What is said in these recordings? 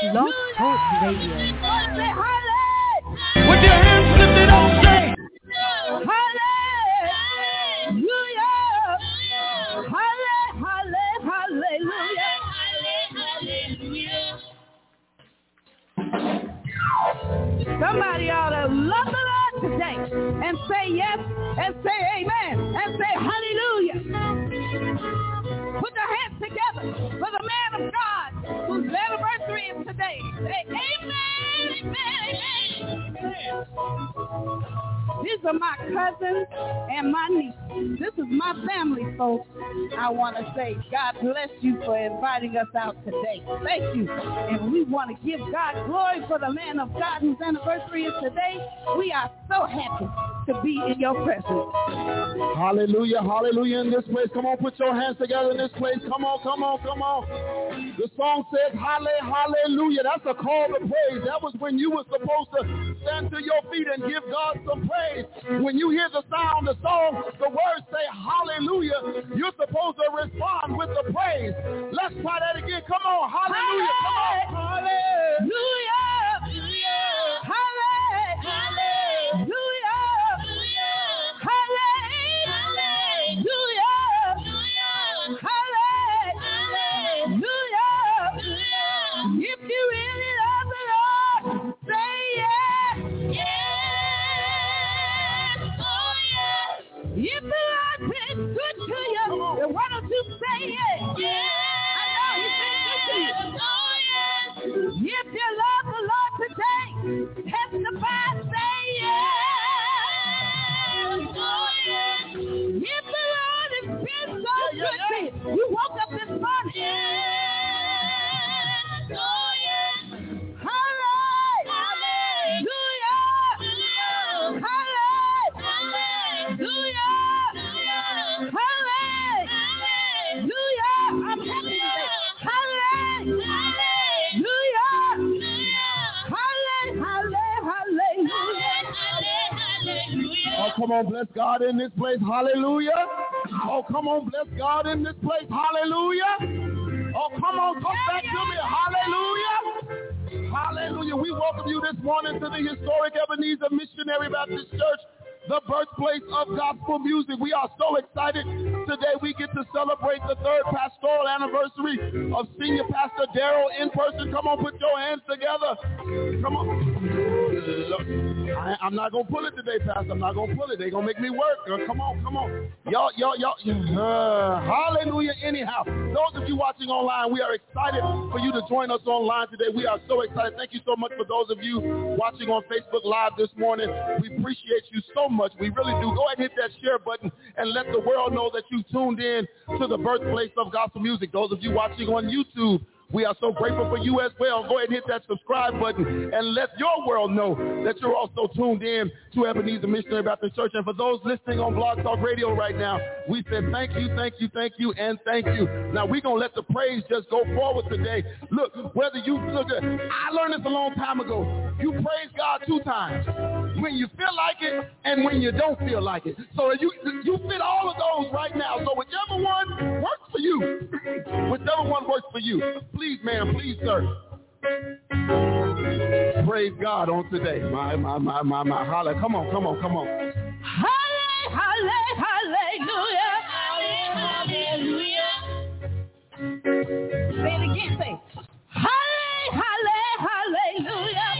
Blog Talk Radio. With your hands lifted up, say. Hallelujah. Hallelujah. Hallelujah. Somebody ought to love the Lord today and say yes and say amen and say hallelujah. Put your hands together for the man of God whose anniversary is today. These are my cousins and my niece. This is my family, folks. I want to say God bless you for inviting us out today. Thank you. And we want to give God glory for the man of God whose anniversary is today. We are so happy to be in your presence. Hallelujah, hallelujah in this place. Come on, put your hands together in this place. Come on, come on, come on. The song says, Halle, hallelujah. That's a call to praise. That was when you were supposed to stand to your feet and give God some praise. When you hear the sound, the song, the words say hallelujah, you're supposed to respond with the praise. Let's try that again. Come on, hallelujah. Come on. Hallelujah. Hallelujah. If you say yes? Yes. I know he's been good to you. Oh, yes. If you love the Lord today, testify, say yes. Oh, yes. If the Lord has been so good to you, you woke up this morning. Yes. Come on, bless God in this place. Hallelujah. Oh, come on, bless God in this place. Hallelujah. Oh, come on, come back to me. Hallelujah. Hallelujah. We welcome you this morning to the historic Ebenezer Missionary Baptist Church, the birthplace of gospel music. We are so excited. Today we get to celebrate the third pastoral anniversary of Senior Pastor Darryl N. Person. Come on, put your hands together. Come on. I, I'm not gonna pull it today, Pastor. I'm not gonna pull it. They're gonna make me work. Uh, come on, come on. Y'all, y'all, y'all. Uh, hallelujah. Anyhow, those of you watching online, we are excited for you to join us online today. We are so excited. Thank you so much for those of you watching on Facebook Live this morning. We appreciate you so much. We really do. Go ahead and hit that share button and let the world know that you tuned in to the birthplace of gospel music. Those of you watching on YouTube, we are so grateful for you as well. Go ahead and hit that subscribe button and let your world know that you're also tuned in to Ebenezer Missionary Baptist Church. And for those listening on Blog Talk Radio right now, we said thank you, thank you, thank you, and thank you. Now we're going to let the praise just go forward today. Look, whether you look at, I learned this a long time ago. You praise God two times. When you feel like it and when you don't feel like it. So you, you fit all of those right now. So whichever one works for you, whichever one works for you. Please, ma'am, please, sir. Praise God on today. My, my, my, my, my. Holla. Come on, come on, come on. Halle- halle- Hallelujah. Hallelujah. Say it again. Say. Halle- halle- Hallelujah.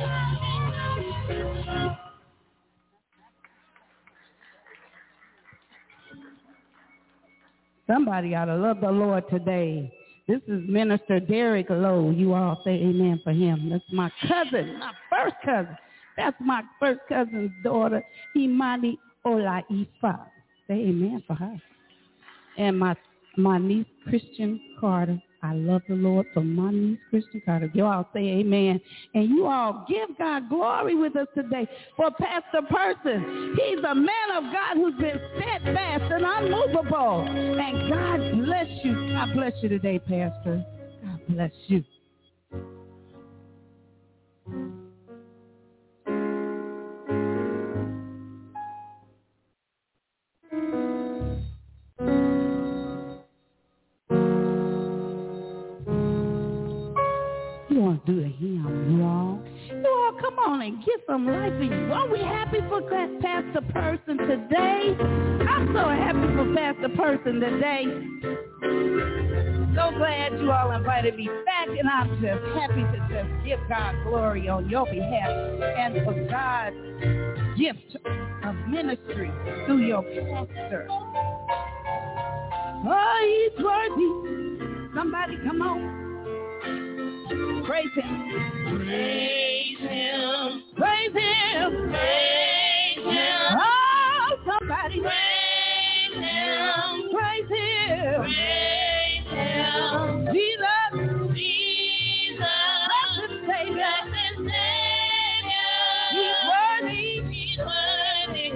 Somebody ought to love the Lord today. This is Minister Derek Lowe. You all say amen for him. That's my cousin, my first cousin. That's my first cousin's daughter, Imani Olaifa. Say amen for her. And my my niece, Christian Carter. I love the Lord for my niece, Christian Carter. You all say amen. And you all give God glory with us today for Pastor Person. He's a man of God who's been steadfast and unmovable. And God bless you. God bless you today, Pastor. God bless you. On and get some life in you. Are we happy for Pastor Person today? I'm so happy for Pastor Person today. So glad you all invited me back, and I'm just happy to just give God glory on your behalf and for God's gift of ministry through your pastor. Oh, he's worthy. Somebody come on. Praise him. Praise him. Praise him. Praise him. Oh, somebody. Praise him. Praise him. Praise him. Jesus. Jesus. Blessed Savior. Blessed Savior. He's worthy. He's worthy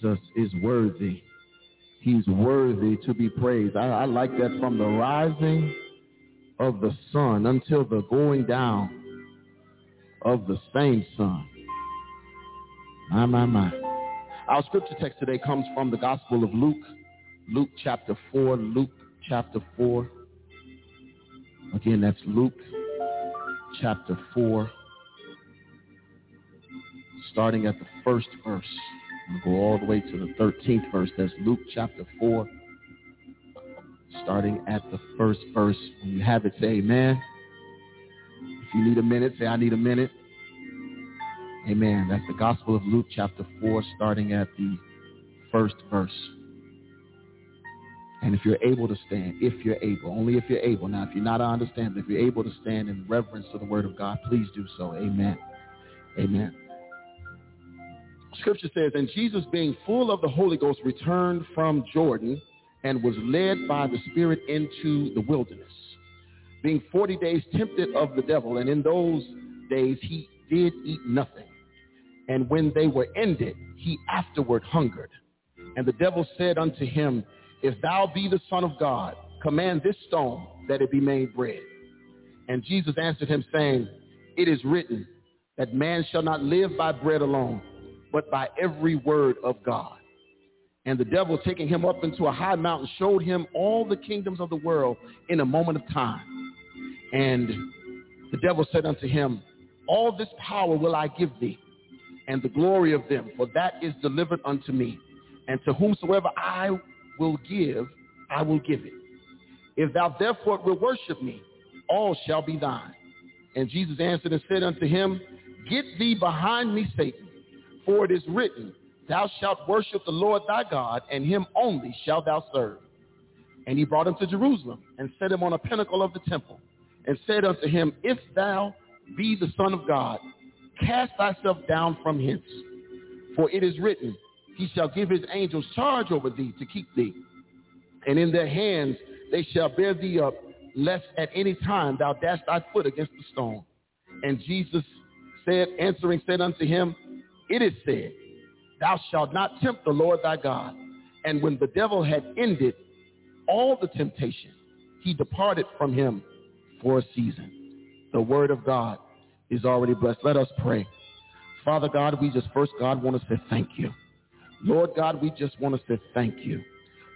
Jesus is worthy. He's worthy to be praised. I, I like that from the rising of the sun until the going down of the same sun. My, my, my. Our scripture text today comes from the Gospel of Luke, Luke chapter 4, Luke chapter 4. Again, that's Luke chapter 4, starting at the first verse. We'll go all the way to the 13th verse. That's Luke chapter 4, starting at the first verse. When you have it, say amen. If you need a minute, say I need a minute. Amen. That's the Gospel of Luke chapter 4, starting at the first verse. And if you're able to stand, if you're able, only if you're able. Now, if you're not, I understand. But if you're able to stand in reverence to the word of God, please do so. Amen. Amen. Scripture says, and Jesus being full of the Holy Ghost returned from Jordan and was led by the Spirit into the wilderness, being 40 days tempted of the devil. And in those days he did eat nothing. And when they were ended, he afterward hungered. And the devil said unto him, If thou be the Son of God, command this stone that it be made bread. And Jesus answered him, saying, It is written that man shall not live by bread alone, but by every word of God. And the devil, taking him up into a high mountain, showed him all the kingdoms of the world in a moment of time. And the devil said unto him, All this power will I give thee, and the glory of them, for that is delivered unto me. And to whomsoever I will give, I will give it. If thou therefore wilt worship me, all shall be thine. And Jesus answered and said unto him, Get thee behind me, Satan, for it is written, Thou shalt worship the Lord thy God, and him only shalt thou serve. And he brought him to Jerusalem, and set him on a pinnacle of the temple, and said unto him, If thou be the Son of God, cast thyself down from hence. For it is written, He shall give his angels charge over thee to keep thee. And in their hands they shall bear thee up, lest at any time thou dash thy foot against the stone. And Jesus said, answering, said unto him, It is said, Thou shalt not tempt the Lord thy God. And when the devil had ended all the temptation, he departed from him for a season. The word of God is already blessed. Let us pray. Father God, we just first, God, want to say thank you. Lord God, we just want to say thank you.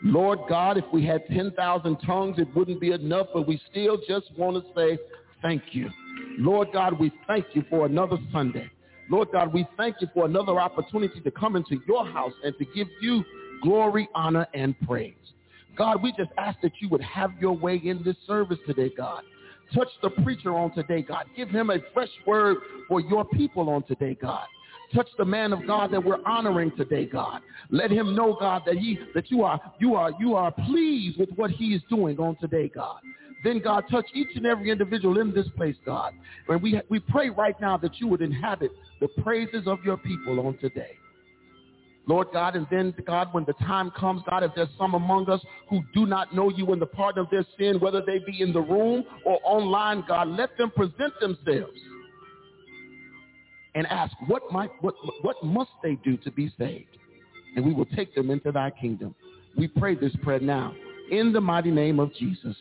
Lord God, if we had 10,000 tongues, it wouldn't be enough, but we still just want to say thank you. Lord God, we thank you for another Sunday. Lord God, we thank you for another opportunity to come into your house and to give you glory, honor, and praise. God, we just ask that you would have your way in this service today, God. Touch the preacher on today, God. Give him a fresh word for your people on today, God. Touch the man of God that we're honoring today, God. Let him know, God, that he that you are you are you are pleased with what he is doing on today, God. Then God touch each and every individual in this place, God. And we we pray right now that you would inhabit the praises of your people on today. Lord God, and then God, when the time comes, God, if there's some among us who do not know you in the pardon of their sin, whether they be in the room or online, God, let them present themselves and ask, what might, what, what must they do to be saved? And we will take them into thy kingdom. We pray this prayer now in the mighty name of Jesus.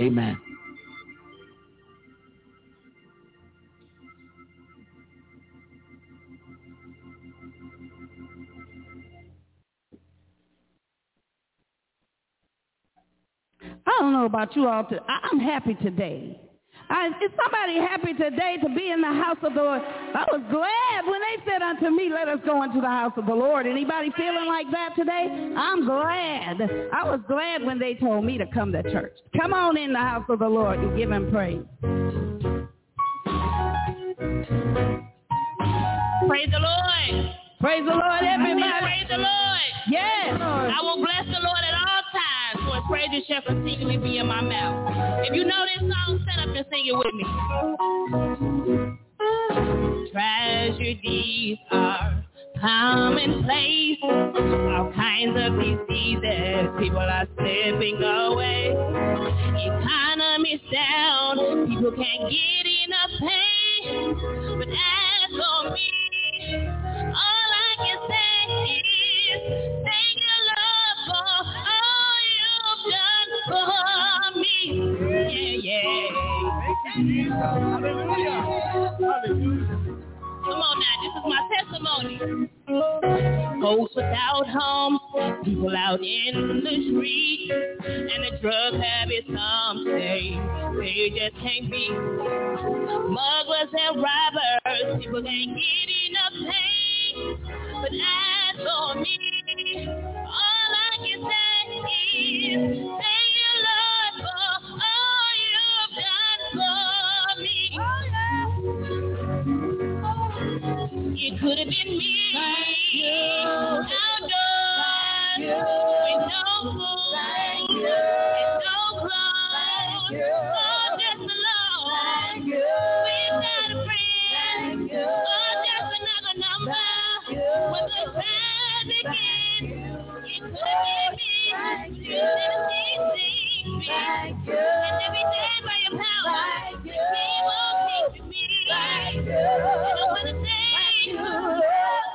Amen. I don't know about you all. I, I'm happy today. I, is somebody happy today to be in the house of the Lord? I was glad when they said unto me, let us go into the house of the Lord. Anybody feeling like that today? I'm glad. I was glad when they told me to come to church. Come on in the house of the Lord and give him praise. Praise the Lord. Praise the Lord, everybody. Praise the Lord. Yes. I will bless the Lord at all times, for his praises shall continually be in my mouth. If you know this song, set up and sing it with me. Tragedies are commonplace. All kinds of diseases, people are slipping away. Economy's down, people can't get enough pay. But as for me, all I can say Come on now, this is my testimony. Folks without homes, people out in the street, and the drug habits some say they just can't be. Smugglers and robbers, people can't get enough pay. But as for me, all I can say is It could have been me. Thank you. Outdone. Thank you. No food. Thank you. No clothes. Oh, just alone. Thank you. got a friend. Thank you. Just another number. When the Was a. It could have been me. Thank you. Didn't see me. Thank you. And every day by your power. Thank you. Came on, came me. Thank you. And I wanted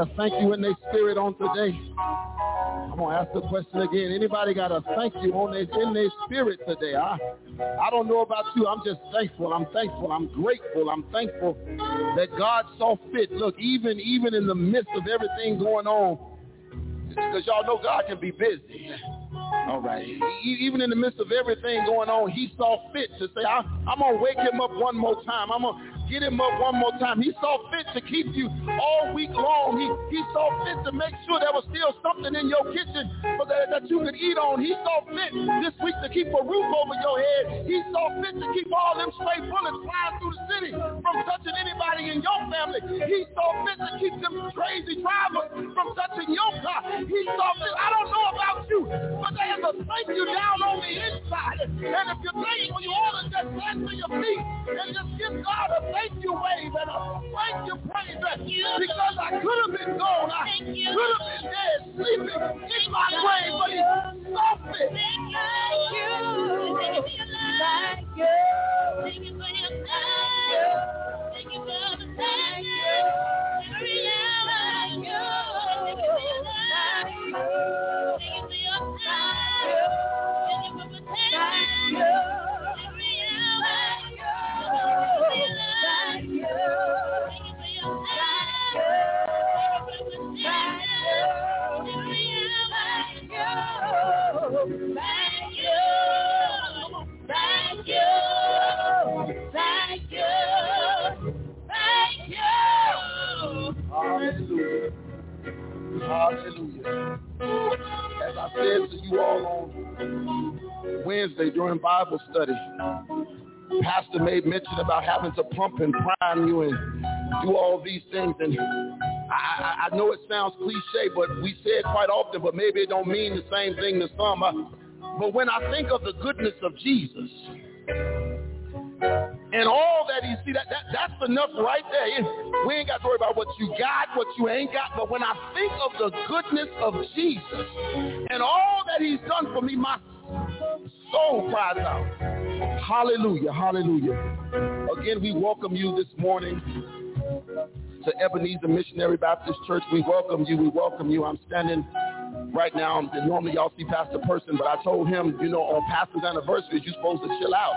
a thank you in their spirit on today? I'm gonna ask the question again. Anybody got a thank you on their in their spirit today? I I don't know about you. I'm just thankful. I'm thankful. I'm grateful. I'm thankful that God saw fit. Look, even even in the midst of everything going on, because y'all know God can be busy. All right. Even in the midst of everything going on, he saw fit to say, I, am going to wake him up one more time. I'm going get him up one more time. He saw fit to keep you all week long. He, he saw fit to make sure there was still something in your kitchen for that, that you could eat on. He saw fit this week to keep a roof over your head. He saw fit to keep all them stray bullets flying through the city from touching anybody in your family. He saw fit to keep them crazy drivers from touching your car. He saw fit. I don't know about you, but there's a thank you down on the inside. And if you're thankful, you ought to just stand to your feet and just give God a thank you wave and thank you praise because I could have been gone. I could have been dead, sleeping in my grave, but he stopped it. Thank. Thank. Thank you Thank you. Thank you. Wednesday during Bible study, Pastor made mention about having to pump and prime you and do all these things. And I, I, know it sounds cliche, but we say it quite often, but maybe it don't mean the same thing to some. Uh, but when I think of the goodness of Jesus and all that he see, that, that that's enough right there. We ain't got to worry about what you got, what you ain't got. But when I think of the goodness of Jesus and all that he's done for me, my soul cries out. Hallelujah, hallelujah. Again, we welcome you this morning to Ebenezer Missionary Baptist Church. We welcome you, we welcome you. I'm standing right now. Normally y'all see Pastor Person, but I told him, you know, on Pastor's anniversary, you're supposed to chill out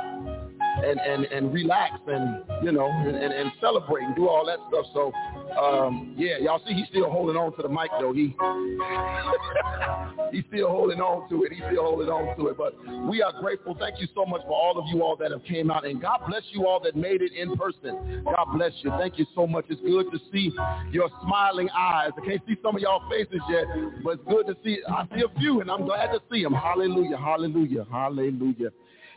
and, and, and relax and, you know, and, and, and celebrate and do all that stuff. So, um, yeah, y'all see he's still holding on to the mic, though. He He's still holding on to it. He's still holding on to it. But we are grateful. Thank you so much for all of you all that have came out. And God bless you all that made it in person. God bless you. Thank you so much. It's good to see your smiling eyes. I can't see some of y'all faces yet, but it's good to see. I see a few, and I'm glad to see them. Hallelujah. Hallelujah. Hallelujah.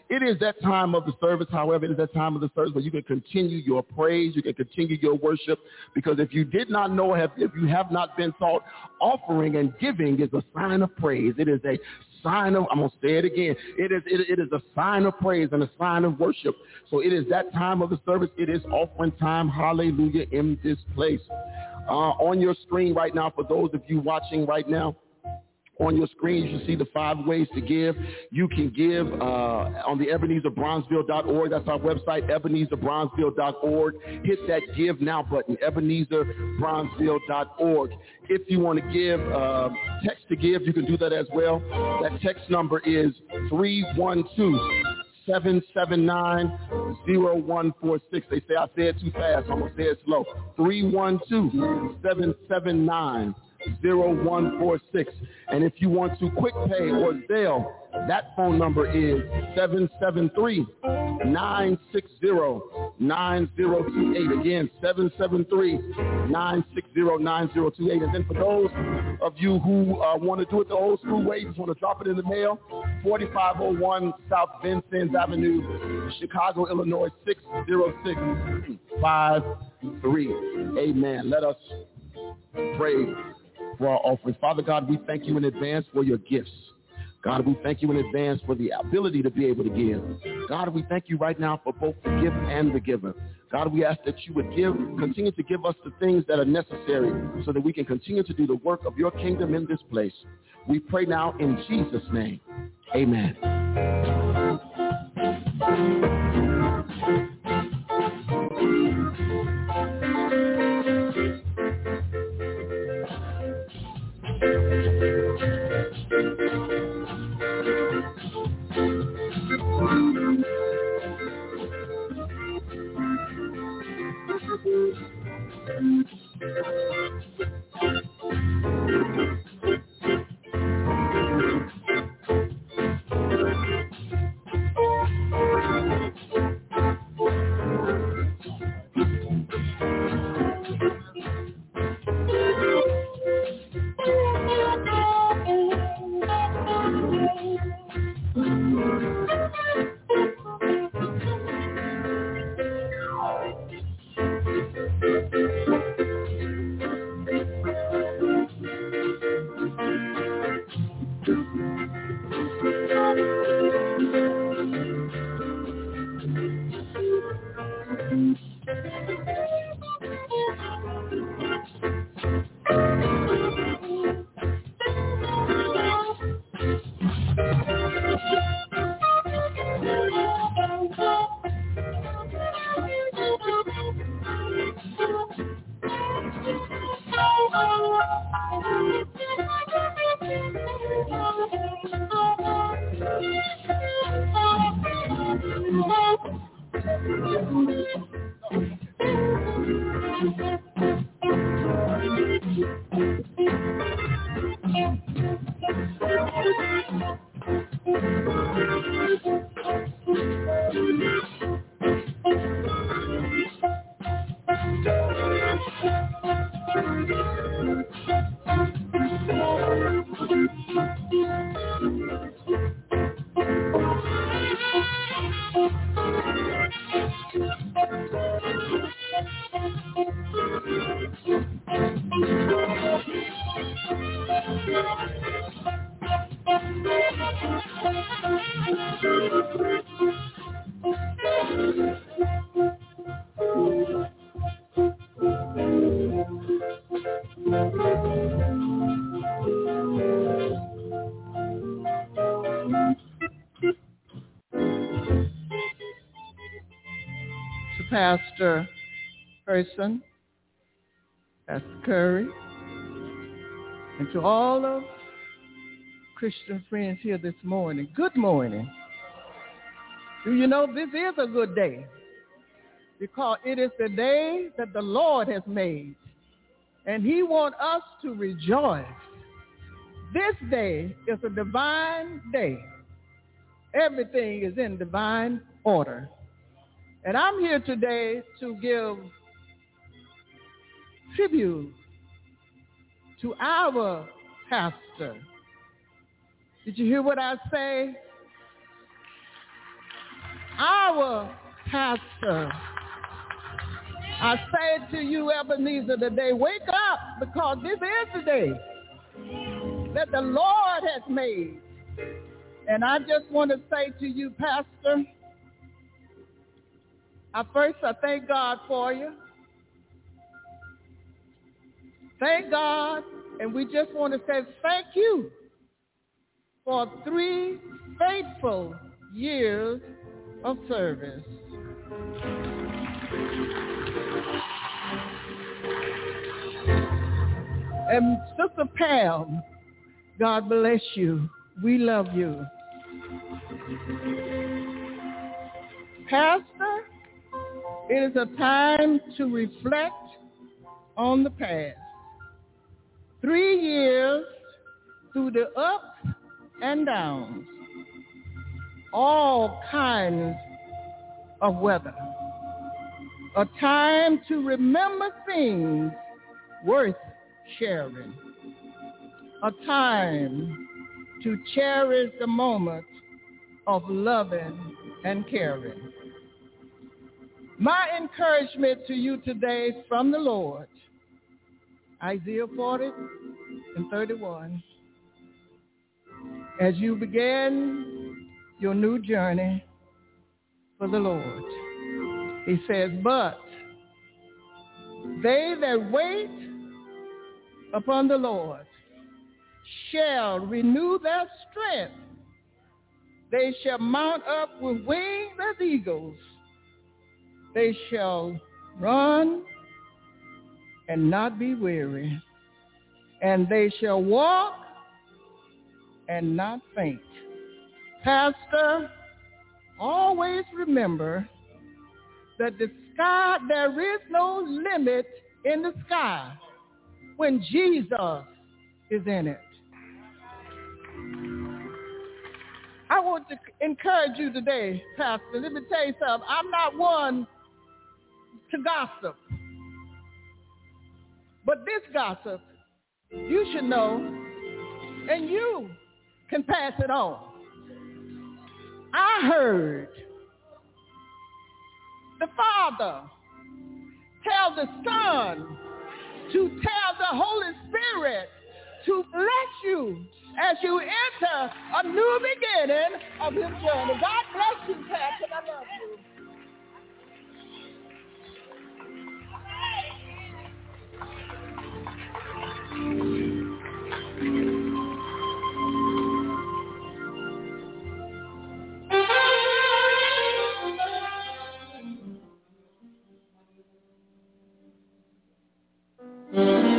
It is that time of the service, however, it is that time of the service where you can continue your praise, you can continue your worship, because if you did not know, if you have not been taught, offering and giving is a sign of praise. It is a sign of, I'm going to say it again, it is, it, it is a sign of praise and a sign of worship. So it is that time of the service. It is offering time, hallelujah, in this place. Uh, on your screen right now, for those of you watching right now, on your screen, you see the five ways to give. You can give uh, on the EbenezerBronzeville.org. That's our website, EbenezerBronzeville.org. Hit that Give Now button, EbenezerBronzeville.org. If you want to give, uh, text to give, you can do that as well. That text number is 312- 779-0146. They say I said it too fast. I'm going to say it slow. 312-779 0146. And if you want to quick pay or Zelle, that phone number is 773-960-9028. Again, 773-960-9028. And then for those of you who uh, want to do it the old school way, just want to drop it in the mail, 4501 South Vincennes Avenue, Chicago, Illinois, 60653. Amen. Let us pray for our offerings. Father God, we thank you in advance for your gifts. God, we thank you in advance for the ability to be able to give. God, we thank you right now for both the gift and the giver. God, we ask that you would give, continue to give us the things that are necessary so that we can continue to do the work of your kingdom in this place. We pray now in Jesus' name. Amen. Thank you. Thank you. Pastor Person, Pastor Curry, and to all of Christian friends here this morning, good morning. Do you know this is a good day? Because it is the day that the Lord has made. And he wants us to rejoice. This day is a divine day. Everything is in divine order. And I'm here today to give tribute to our pastor. Did you hear what I say? Our pastor. I say to you, Ebenezer, today, wake up because this is the day that the Lord has made. And I just want to say to you, Pastor, I first, I thank God for you. Thank God. And we just want to say thank you for three faithful years of service. And Sister Pam, God bless you. We love you. Pastor, it is a time to reflect on the past. Three years through the ups and downs, all kinds of weather. A time to remember things worth sharing. A time to cherish the moment of loving and caring. My encouragement to you today from the Lord, Isaiah 40 and 31. as you begin your new journey for the Lord. He says, but they that wait upon the Lord shall renew their strength. They shall mount up with wings as eagles. They shall run and not be weary. And they shall walk and not faint. Pastor, always remember that the sky, there is no limit in the sky when Jesus is in it. I want to encourage you today, Pastor. Let me tell you something. I'm not one to gossip. But this gossip, you should know, and you can pass it on. I heard the Father tell the Son to tell the Holy Spirit to bless you as you enter a new beginning of his journey. God bless you, Pastor. I love you. Mm-hmm.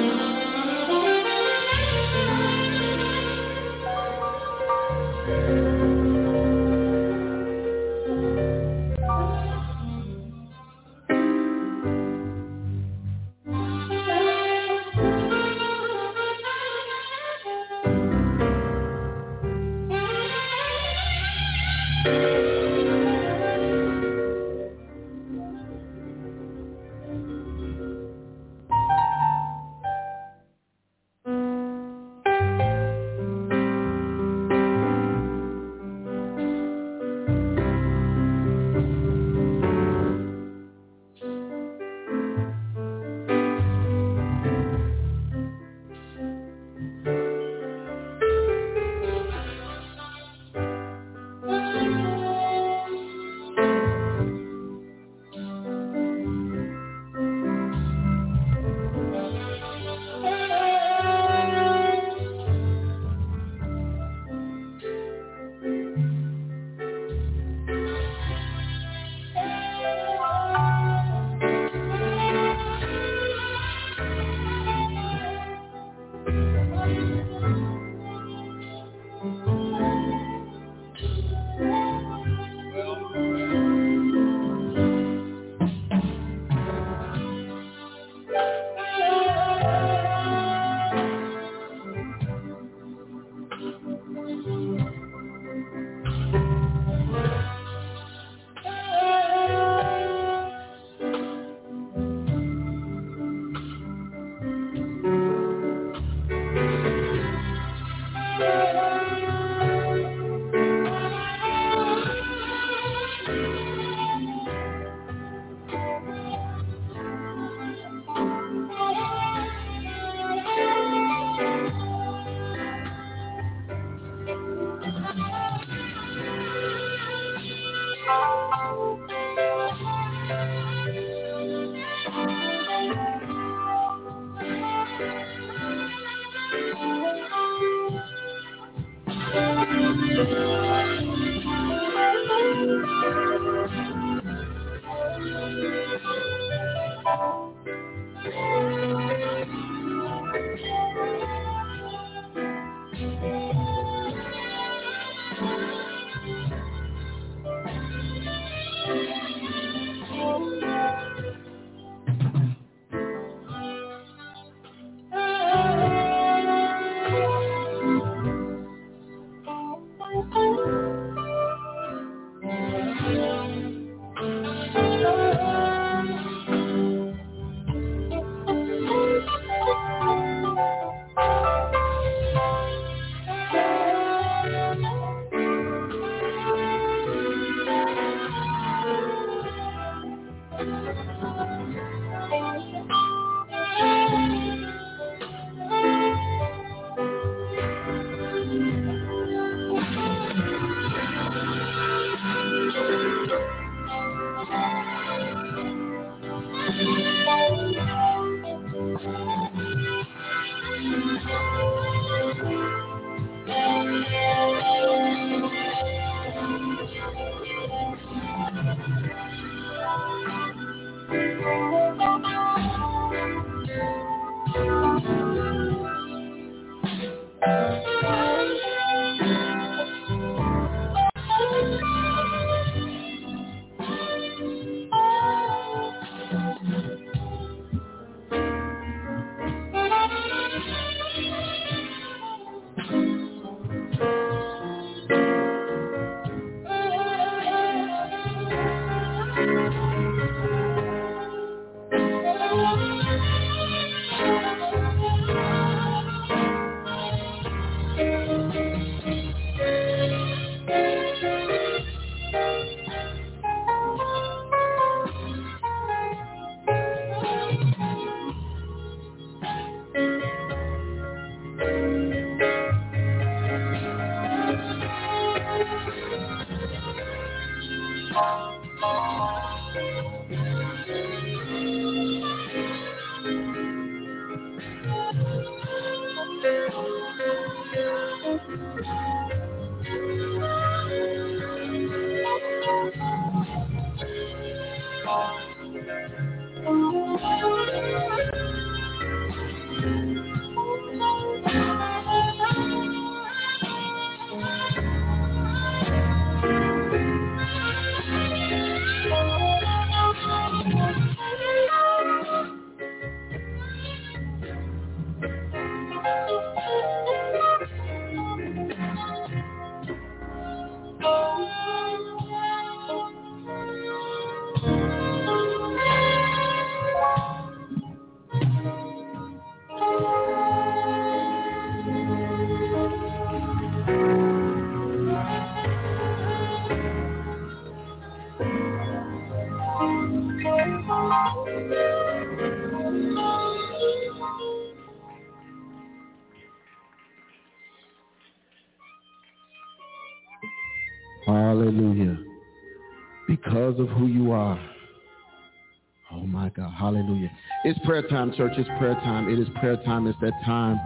Prayer time, church. It's prayer time. It is prayer time. It's that time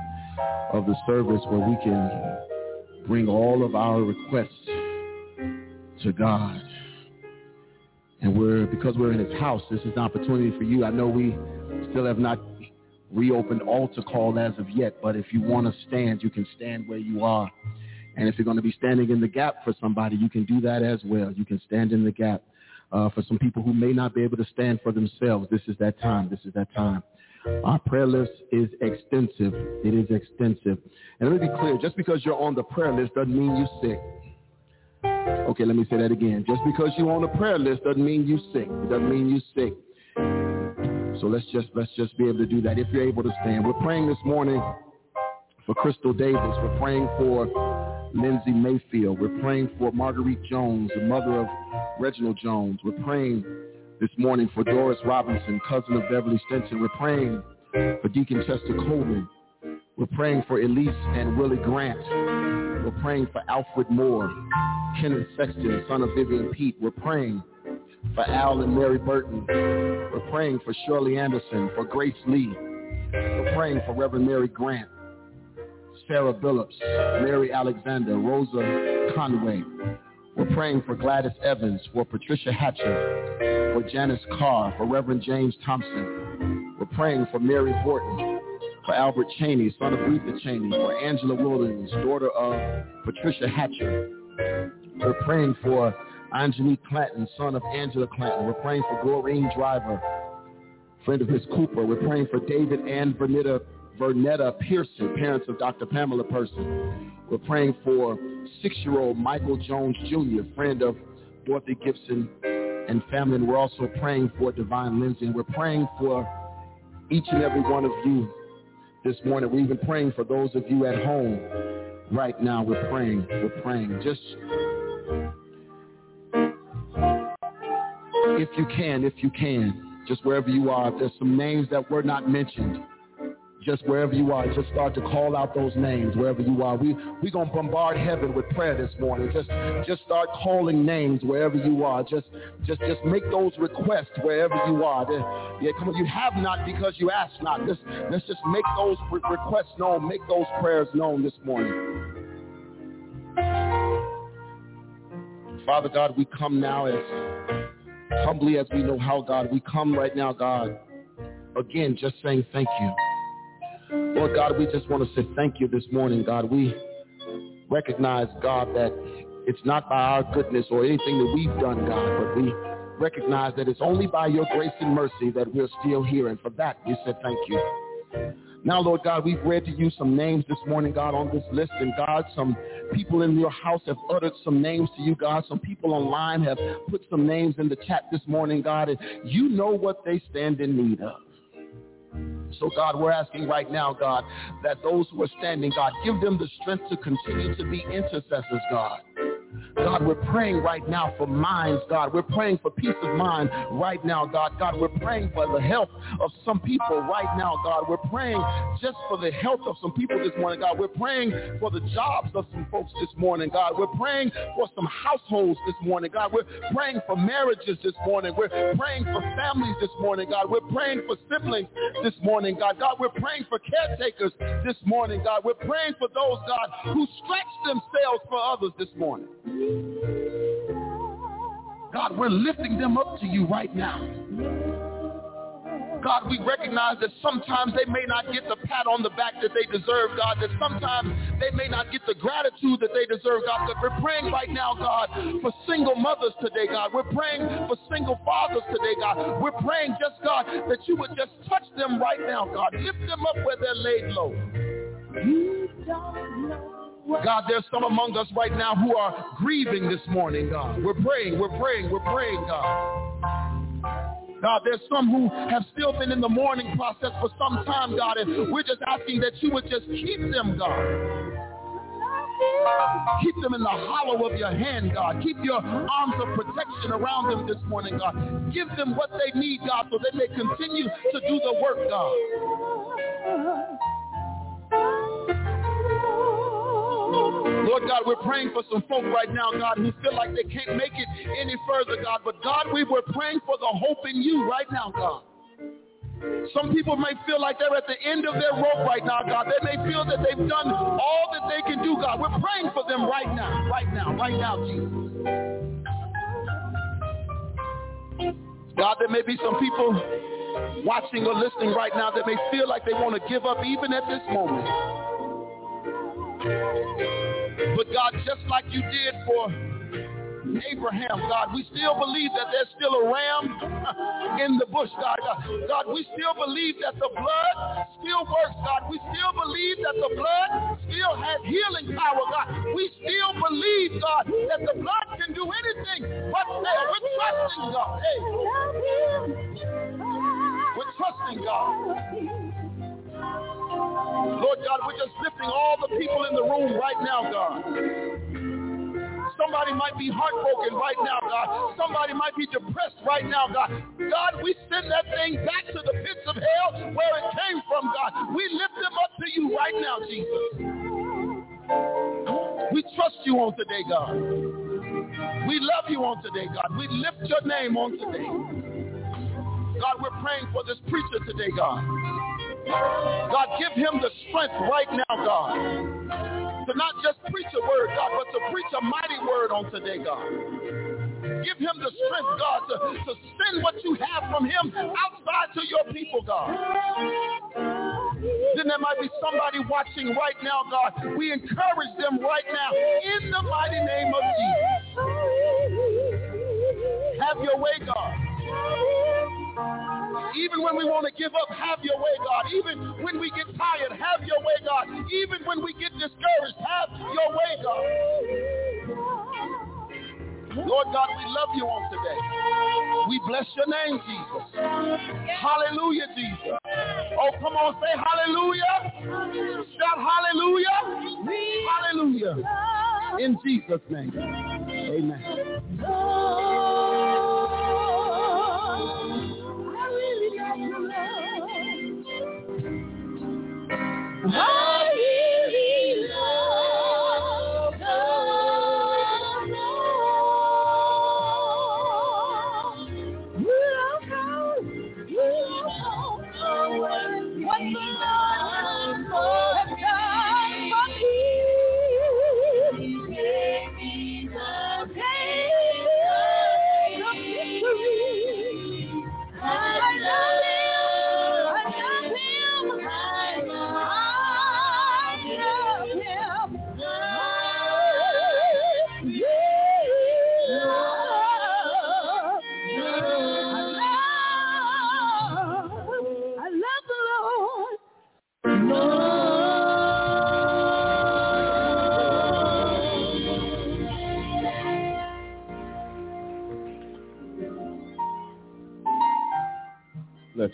of the service where we can bring all of our requests to God. And we're, because we're in his house, this is an opportunity for you. I know we still have not reopened altar call as of yet, but if you want to stand, you can stand where you are. And if you're going to be standing in the gap for somebody, you can do that as well. You can stand in the gap uh, for some people who may not be able to stand for themselves. This is that time. This is that time. Our prayer list is extensive. It is extensive. And let me be clear, just because you're on the prayer list doesn't mean you're sick. Okay, let me say that again. Just because you're on the prayer list doesn't mean you're sick. It doesn't mean you're sick. So let's just let's just be able to do that if you're able to stand. We're praying this morning for Crystal Davis. We're praying for Lindsay Mayfield. We're praying for Marguerite Jones, the mother of Reginald Jones. We're praying this morning for Doris Robinson, cousin of Beverly Stinson. We're praying for Deacon Chester Coleman. We're praying for Elise and Willie Grant. We're praying for Alfred Moore, Kenneth Sexton, son of Vivian Pete. We're praying for Al and Mary Burton. We're praying for Shirley Anderson, for Grace Lee. We're praying for Reverend Mary Grant, Sarah Billups, Mary Alexander, Rosa Conway. We're praying for Gladys Evans, for Patricia Hatcher, for Janice Carr, for Reverend James Thompson. We're praying for Mary Horton, for Albert Cheney, son of Rita Cheney, for Angela Williams, daughter of Patricia Hatcher. We're praying for Anjani Clanton, son of Angela Clanton. We're praying for Doreen Driver, friend of Miss Cooper. We're praying for David and Vernetta, Vernetta Pearson, parents of Dr. Pamela Pearson. We're praying for six-year-old Michael Jones Jr., friend of Dorothy Gibson and family. And we're also praying for Divine Lindsay. And we're praying for each and every one of you this morning. We're even praying for those of you at home right now. We're praying. We're praying. Just if you can, if you can, just wherever you are, if there's some names that were not mentioned, just wherever you are, just start to call out those names wherever you are. We we gonna bombard heaven with prayer this morning. Just just start calling names wherever you are. Just just just make those requests wherever you are. Yeah, come on. You have not because you ask not. Just let's just make those requests known. Make those prayers known this morning. Father God, we come now as humbly as we know how, God. We come right now, God, again, just saying thank you. Lord God, we just want to say thank you this morning, God. We recognize, God, that it's not by our goodness or anything that we've done, God, but we recognize that it's only by your grace and mercy that we're still here. And for that, we said thank you. Now, Lord God, we've read to you some names this morning, God, on this list. And God, some people in your house have uttered some names to you, God. Some people online have put some names in the chat this morning, God. And you know what they stand in need of. So God, we're asking right now, God, that those who are standing, God, give them the strength to continue to be intercessors, God. God, we're praying right now for minds, God. We're praying for peace of mind right now, God. God, we're praying for the health of some people right now, God. We're praying just for the health of some people this morning, God. We're praying for the jobs of some folks this morning, God. We're praying for some households this morning, God. We're praying for marriages this morning. We're praying for families this morning, God. We're praying for siblings this morning, God. God, we're praying for caretakers this morning, God. We're praying for those, God, who stretch themselves for others this morning. God, we're lifting them up to you right now. God, we recognize that sometimes they may not get the pat on the back that they deserve, God, that sometimes they may not get the gratitude that they deserve, God, but we're praying right now, God, for single mothers today, God. We're praying for single fathers today, God. We're praying just, God, that you would just touch them right now, God. Lift them up where they're laid low. You don't know. God, there's some among us right now who are grieving this morning, God. We're praying, we're praying, we're praying, God. God, there's some who have still been in the mourning process for some time, God, and we're just asking that you would just keep them, God. Keep them in the hollow of your hand, God. Keep your arms of protection around them this morning, God. Give them what they need, God, so they may continue to do the work, God. Lord God, we're praying for some folk right now, God, who feel like they can't make it any further, God. But God, we were praying for the hope in you right now, God. Some people may feel like they're at the end of their rope right now, God. They may feel that they've done all that they can do, God. We're praying for them right now, right now, right now, Jesus. God, there may be some people watching or listening right now that may feel like they want to give up even at this moment. But God, just like you did for Abraham, God, we still believe that there's still a ram in the bush, God. Uh, God, we still believe that the blood still works, God. We still believe that the blood still has healing power, God. We still believe, God, that the blood can do anything but fail. We're trusting, God. Hey. We're trusting, God. Lord God, we're just lifting all the people in the room right now, God. Somebody might be heartbroken right now, God. Somebody might be depressed right now, God. God, we send that thing back to the pits of hell where it came from, God. We lift them up to you right now, Jesus. We trust you on today, God. We love you on today, God. We lift your name on today. God, we're praying for this preacher today, God. God, give him the strength right now, God, to not just preach a word, God, but to preach a mighty word on today, God. Give him the strength, God, to, to send what you have from him outside to your people, God. Then there might be somebody watching right now, God. We encourage them right now in the mighty name of Jesus. Have your way, God. Even when we want to give up, have your way, God. Even when we get tired, have your way, God. Even when we get discouraged, have your way, God. Lord God, we love you on today. We bless your name, Jesus. Hallelujah, Jesus. Oh, come on, say hallelujah. Shout hallelujah. Hallelujah. In Jesus' name. Amen. Oh!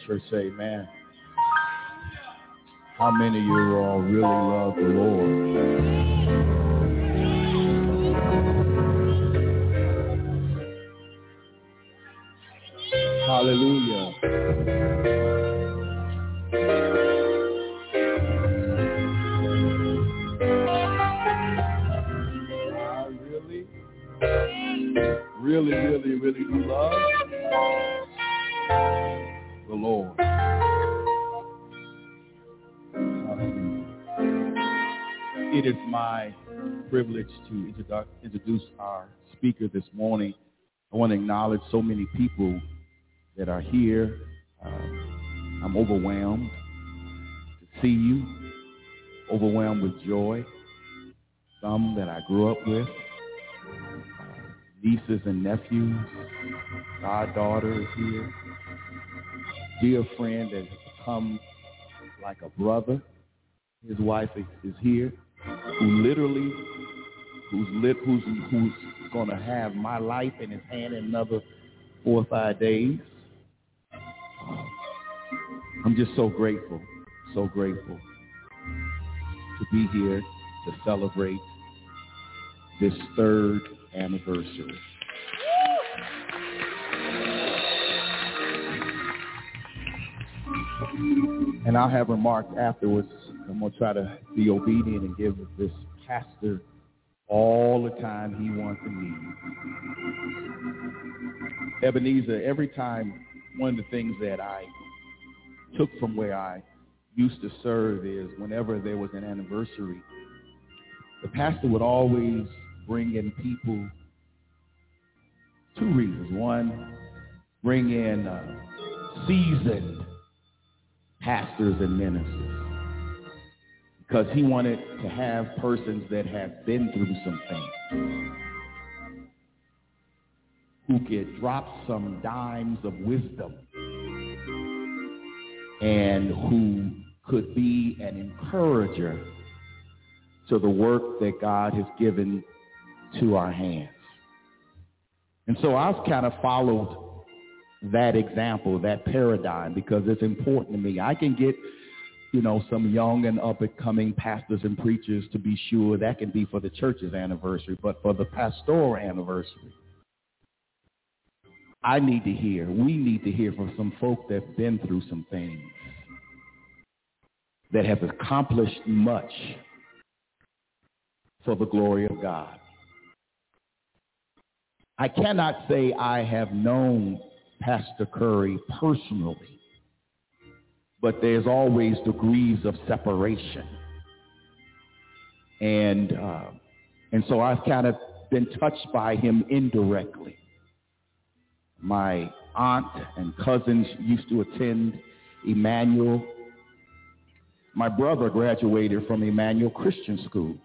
Church say, man, how many of you all really love the Lord? Hallelujah. really, really, really do love Lord. It is my privilege to introduce our speaker this morning. I want to acknowledge so many people that are here. Uh, I'm overwhelmed to see you, overwhelmed with joy. Some that I grew up with, nieces and nephews, goddaughter is here dear friend has come like a brother. His wife is, is here, who literally, who's lit, who's who's going to have my life in his hand in another four or five days. I'm just so grateful, so grateful to be here to celebrate this third anniversary. And I'll have remarks afterwards. I'm going to try to be obedient and give this pastor all the time he wants needs. Ebenezer, every time, one of the things that I took from where I used to serve is whenever there was an anniversary, the pastor would always bring in people, two reasons. One, bring in uh, seasoned pastors and ministers. Because he wanted to have persons that have been through some things. Who could drop some dimes of wisdom. And who could be an encourager to the work that God has given to our hands. And so I've kind of followed that example, that paradigm, because it's important to me. I can get, you know, some young and up-and-coming pastors and preachers to be sure that can be for the church's anniversary, but for the pastoral anniversary, I need to hear, we need to hear from some folk that have been through some things, that have accomplished much for the glory of God. I cannot say I have known Pastor Curry personally, but there's always degrees of separation. And, uh, and so I've kind of been touched by him indirectly. My aunt and cousins used to attend Emmanuel. My brother graduated from Emmanuel Christian School.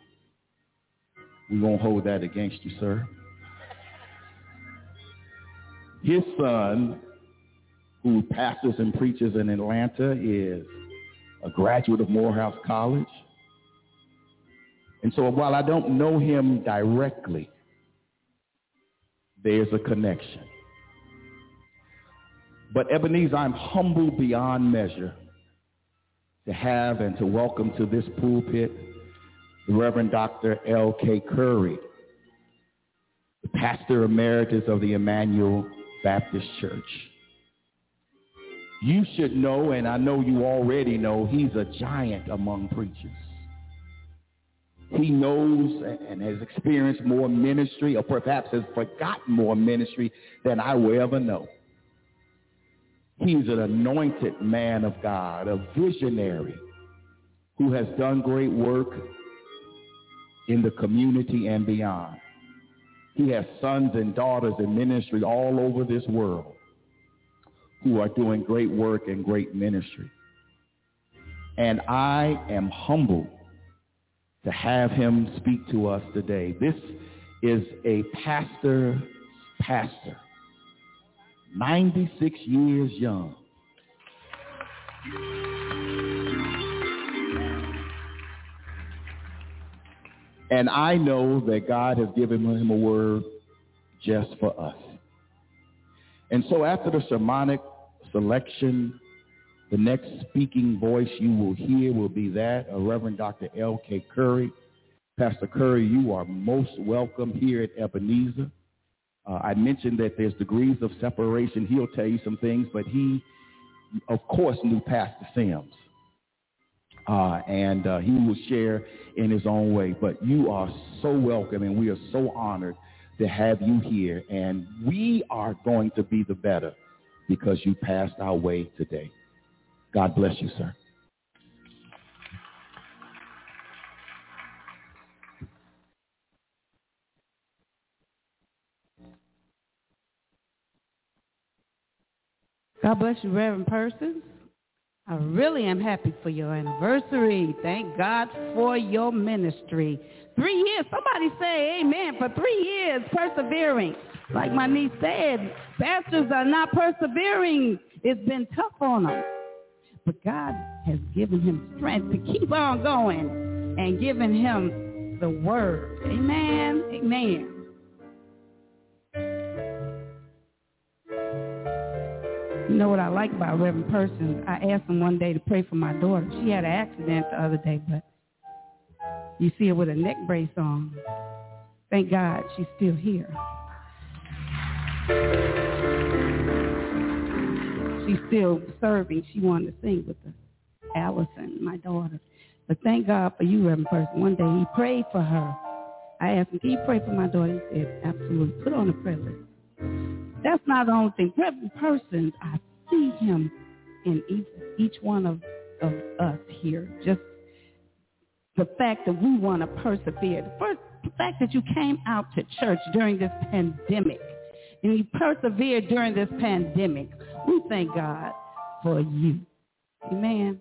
We won't hold that against you, sir. His son, who pastors and preaches in Atlanta, is a graduate of Morehouse College. And so while I don't know him directly, there's a connection. But Ebenezer, I'm humbled beyond measure to have and to welcome to this pulpit the Reverend Dr. L.K. Curry, the pastor emeritus of the Emmanuel Baptist Church. You should know, and I know you already know, he's a giant among preachers. He knows and has experienced more ministry, or perhaps has forgotten more ministry than I will ever know. He's an anointed man of God, a visionary who has done great work in the community and beyond. He has sons and daughters in ministry all over this world who are doing great work and great ministry. And I am humbled to have him speak to us today. This is a pastor's pastor, 96 years young. And I know that God has given him a word just for us. And so after the sermonic selection, the next speaking voice you will hear will be that of Reverend Dr. L.K. Curry. Pastor Curry, you are most welcome here at Ebenezer. Uh, I mentioned that there's degrees of separation. He'll tell you some things, but he, of course, knew Pastor Sims. Uh, and uh, he will share in his own way. But you are so welcome, and we are so honored to have you here. And we are going to be the better because you passed our way today. God bless you, sir. God bless you, Reverend Persons. I really am happy for your anniversary. Thank God for your ministry. Three years. Somebody say amen for three years persevering. Like my niece said, pastors are not persevering. It's been tough on them. But God has given him strength to keep on going and given him the word. Amen. Amen. Know what I like about Reverend Persons? I asked him one day to pray for my daughter. She had an accident the other day, but you see her with a neck brace on. Thank God she's still here. She's still serving. She wanted to sing with us. Allison, my daughter. But thank God for you, Reverend Person. One day he prayed for her. I asked him, can you pray for my daughter? He said, absolutely. Put on the prayer list. That's not the only thing. Every person, I see him in each, each one of, of us here. Just the fact that we want to persevere. The first the fact that you came out to church during this pandemic and you persevered during this pandemic. We thank God for you. Amen.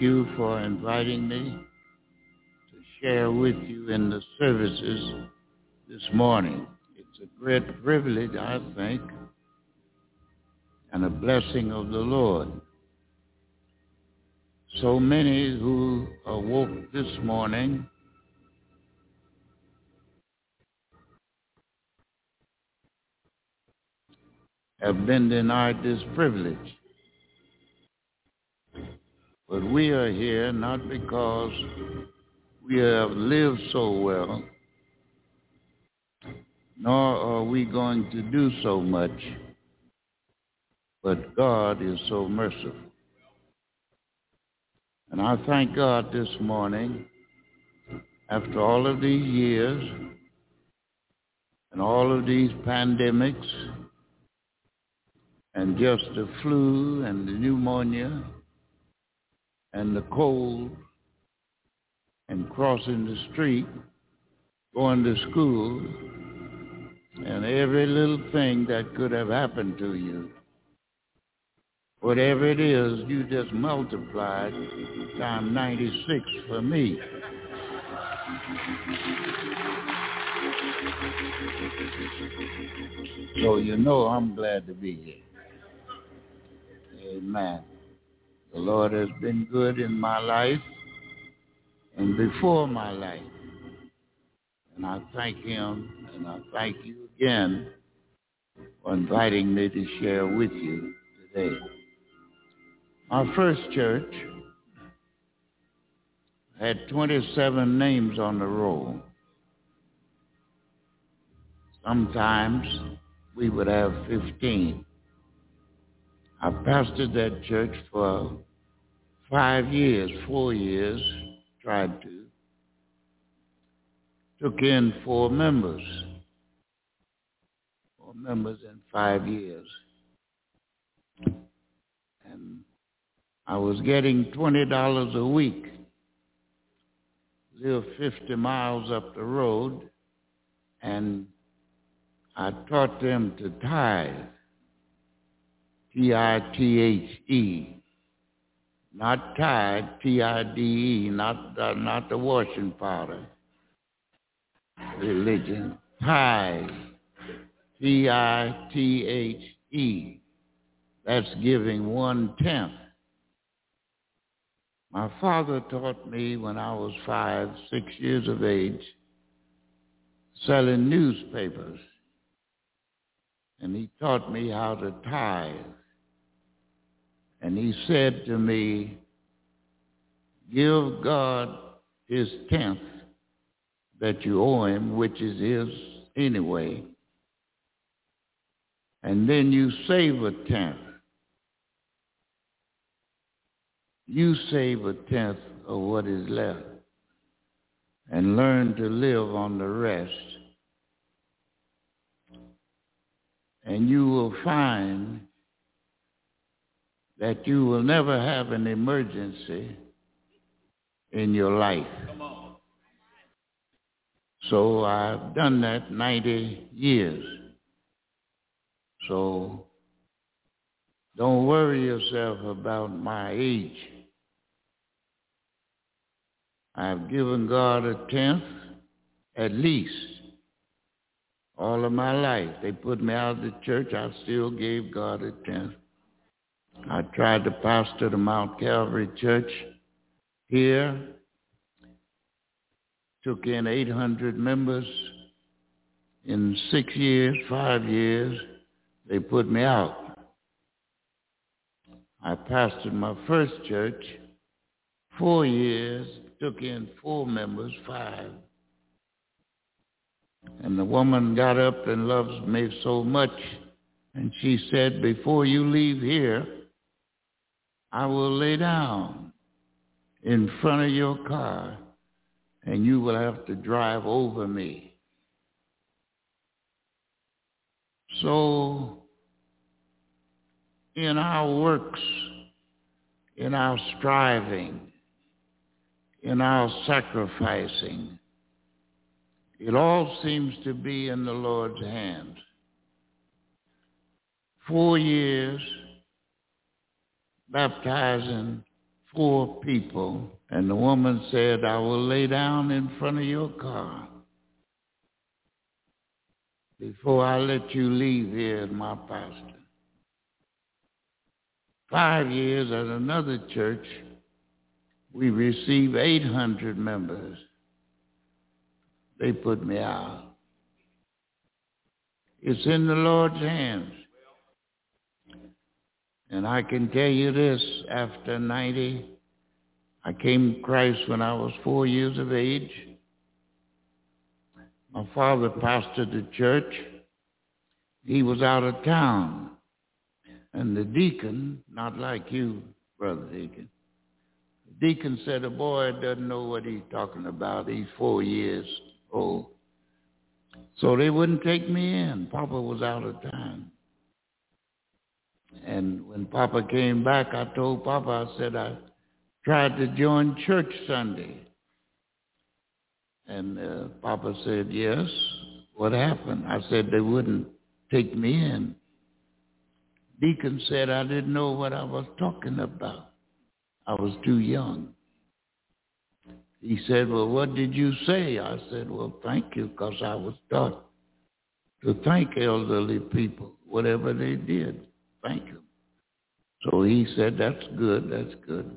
thank you for inviting me to share with you in the services this morning. It's a great privilege, I think, and a blessing of the Lord. So many who awoke this morning have been denied this privilege. But we are here not because we have lived so well, nor are we going to do so much, but God is so merciful. And I thank God this morning, after all of these years and all of these pandemics and just the flu and the pneumonia and the cold and crossing the street, going to school, and every little thing that could have happened to you. Whatever it is, you just multiplied time 96 for me. So you know I'm glad to be here. Amen. The Lord has been good in my life and before my life. And I thank him and I thank you again for inviting me to share with you today. Our first church had 27 names on the roll. Sometimes we would have 15. I pastored that church for five years, four years, tried to. Took in four members. Four members in five years. And I was getting $20 a week. Lived 50 miles up the road and I taught them to tithe. T-I-T-H-E. Not tithe, T-I-D-E, not, uh, not the washing powder. Religion. Tithe. T-I-T-H-E. That's giving one-tenth. My father taught me when I was five, six years of age, selling newspapers and he taught me how to tithe. And he said to me, give God his tenth that you owe him, which is his anyway. And then you save a tenth. You save a tenth of what is left and learn to live on the rest. and you will find that you will never have an emergency in your life. So I've done that 90 years. So don't worry yourself about my age. I've given God a tenth at least all of my life. They put me out of the church. I still gave God a tenth. I tried to pastor the Mount Calvary Church here. Took in 800 members. In six years, five years, they put me out. I pastored my first church four years, took in four members, five. And the woman got up and loves me so much. And she said, before you leave here, I will lay down in front of your car and you will have to drive over me. So in our works, in our striving, in our sacrificing, it all seems to be in the Lord's hands. Four years baptizing four people, and the woman said, I will lay down in front of your car before I let you leave here as my pastor. Five years at another church, we received 800 members they put me out. It's in the Lord's hands. And I can tell you this, after 90, I came to Christ when I was four years of age. My father pastored the church. He was out of town. And the deacon, not like you, Brother Deacon, the deacon said, a boy doesn't know what he's talking about. He's four years old. So they wouldn't take me in. Papa was out of town. And when Papa came back, I told Papa, I said, I tried to join church Sunday. And uh, Papa said, yes. What happened? I said, they wouldn't take me in. Deacon said I didn't know what I was talking about. I was too young. He said, well, what did you say? I said, well, thank you, because I was taught to thank elderly people, whatever they did. Thank you. So he said, that's good, that's good.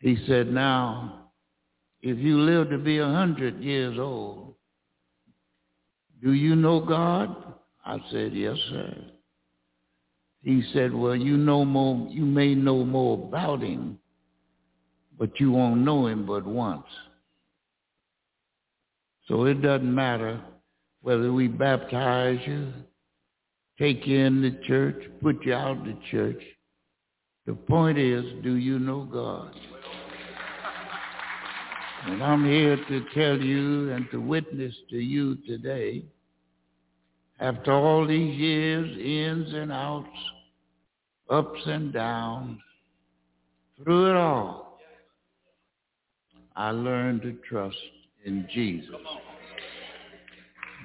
He said, now, if you live to be a hundred years old, do you know God? I said, yes, sir. He said, well, you know more, you may know more about him, but you won't know him but once. So it doesn't matter whether we baptize you, take you in the church, put you out of the church. The point is, do you know God? And I'm here to tell you and to witness to you today, after all these years, ins and outs, ups and downs, through it all, I learned to trust in Jesus.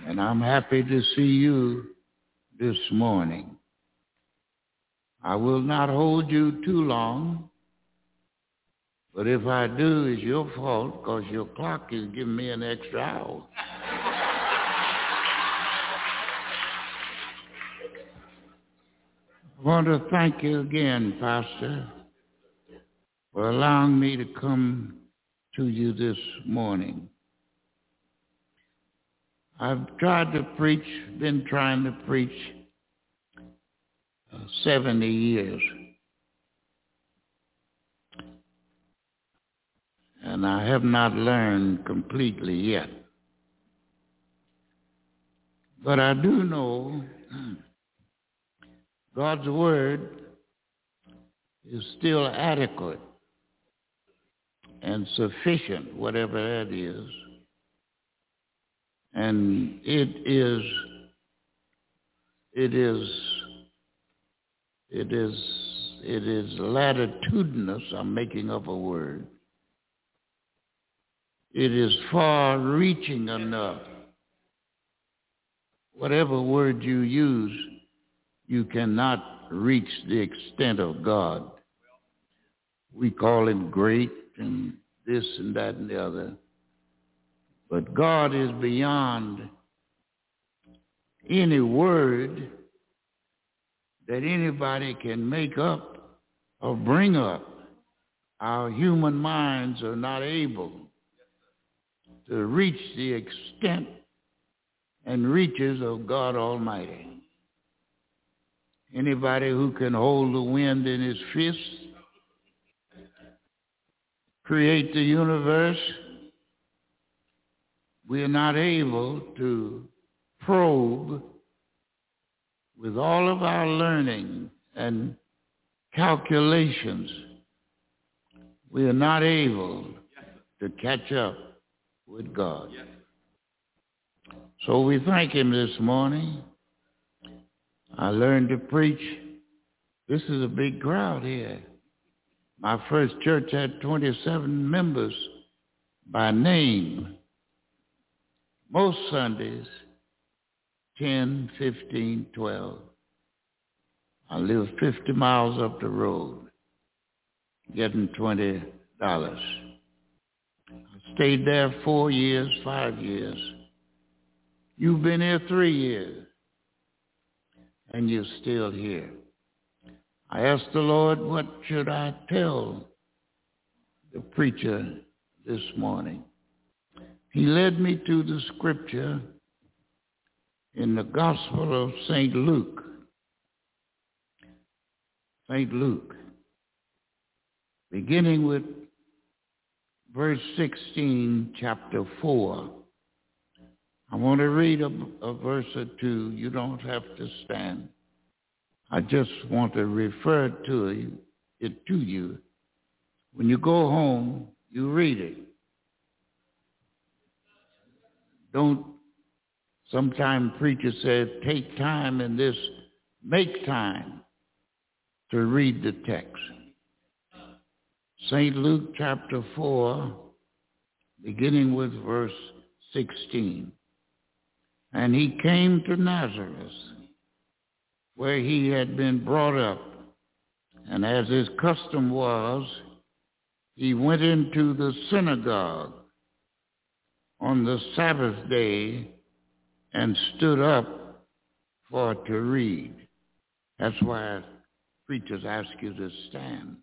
And I'm happy to see you this morning. I will not hold you too long, but if I do, it's your fault because your clock is giving me an extra hour. I want to thank you again, Pastor, for allowing me to come to you this morning. I've tried to preach, been trying to preach uh, 70 years. And I have not learned completely yet. But I do know God's word is still adequate and sufficient, whatever that is. And it is, it is, it is, it is latitudinous, I'm making up a word. It is far reaching enough. Whatever word you use, you cannot reach the extent of God. We call him great and this and that and the other. But God is beyond any word that anybody can make up or bring up. Our human minds are not able to reach the extent and reaches of God Almighty. Anybody who can hold the wind in his fist, create the universe, we are not able to probe with all of our learning and calculations. We are not able to catch up with God. So we thank him this morning. I learned to preach. This is a big crowd here. My first church had 27 members by name. Most Sundays, 10, 15, 12. I lived 50 miles up the road, getting $20. I stayed there four years, five years. You've been here three years, and you're still here. I asked the Lord, what should I tell the preacher this morning? He led me to the scripture in the Gospel of St. Luke. St. Luke, beginning with verse 16, chapter 4. I want to read a, a verse or two. You don't have to stand. I just want to refer to it to you. When you go home, you read it. Don't, sometimes preacher says, take time in this, make time to read the text. St. Luke chapter 4, beginning with verse 16. And he came to Nazareth, where he had been brought up. And as his custom was, he went into the synagogue on the Sabbath day and stood up for to read. That's why preachers ask you to stand.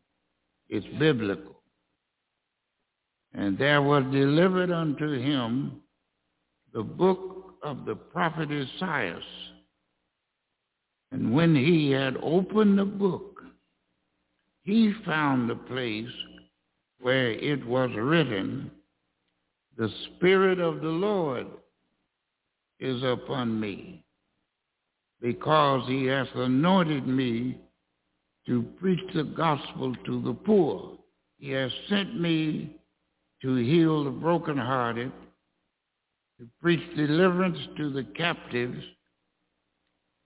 It's biblical. And there was delivered unto him the book of the prophet Esaias. And when he had opened the book, he found the place where it was written, The Spirit of the Lord is upon me, because he hath anointed me to preach the gospel to the poor. He has sent me to heal the brokenhearted, to preach deliverance to the captives,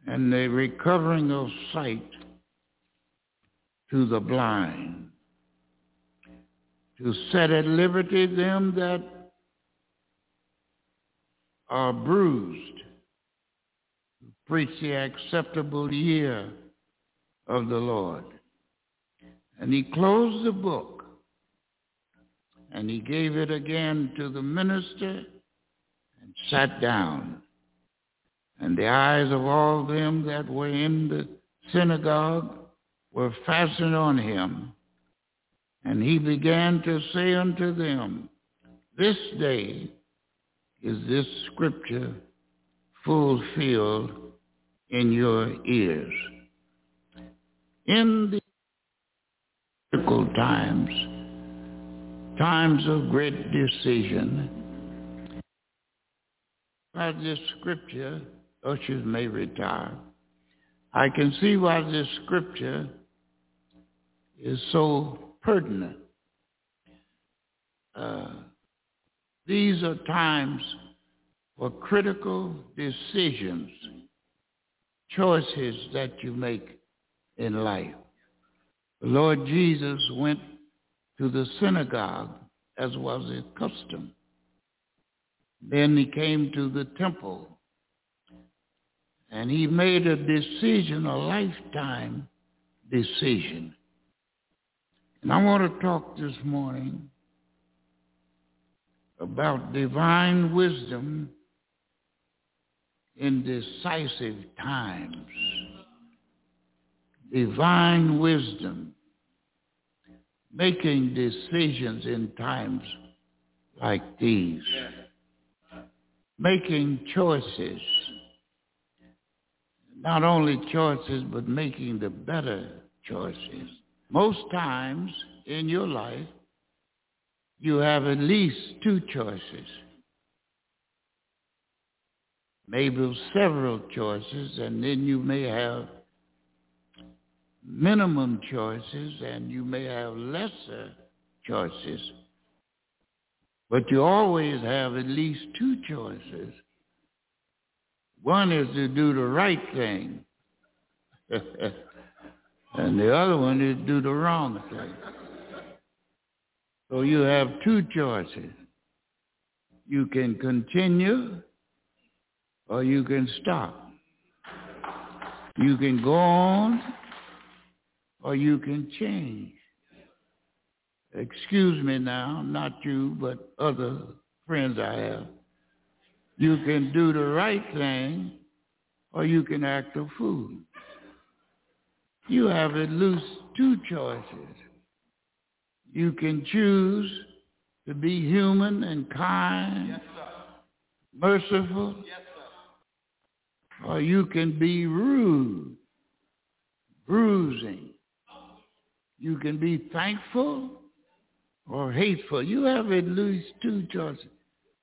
and the recovering of sight to the blind, to set at liberty them that are bruised, preach the acceptable year of the Lord. And he closed the book and he gave it again to the minister and sat down. And the eyes of all them that were in the synagogue were fastened on him. And he began to say unto them, This day is this scripture fulfilled in your ears in the critical times, times of great decision, as this scripture, ushers may retire. I can see why this scripture is so pertinent. Uh, these are times for critical decisions, choices that you make in life. The Lord Jesus went to the synagogue as was his custom. Then he came to the temple and he made a decision, a lifetime decision. And I want to talk this morning about divine wisdom in decisive times. Divine wisdom, making decisions in times like these, making choices, not only choices, but making the better choices. Most times in your life, you have at least two choices, maybe several choices, and then you may have minimum choices and you may have lesser choices. But you always have at least two choices. One is to do the right thing. and the other one is to do the wrong thing. So you have two choices. You can continue or you can stop. You can go on or you can change. Excuse me now, not you, but other friends I have. You can do the right thing or you can act a fool. You have at least two choices. You can choose to be human and kind, yes, merciful, yes, or you can be rude, bruising, you can be thankful or hateful. You have at least two choices.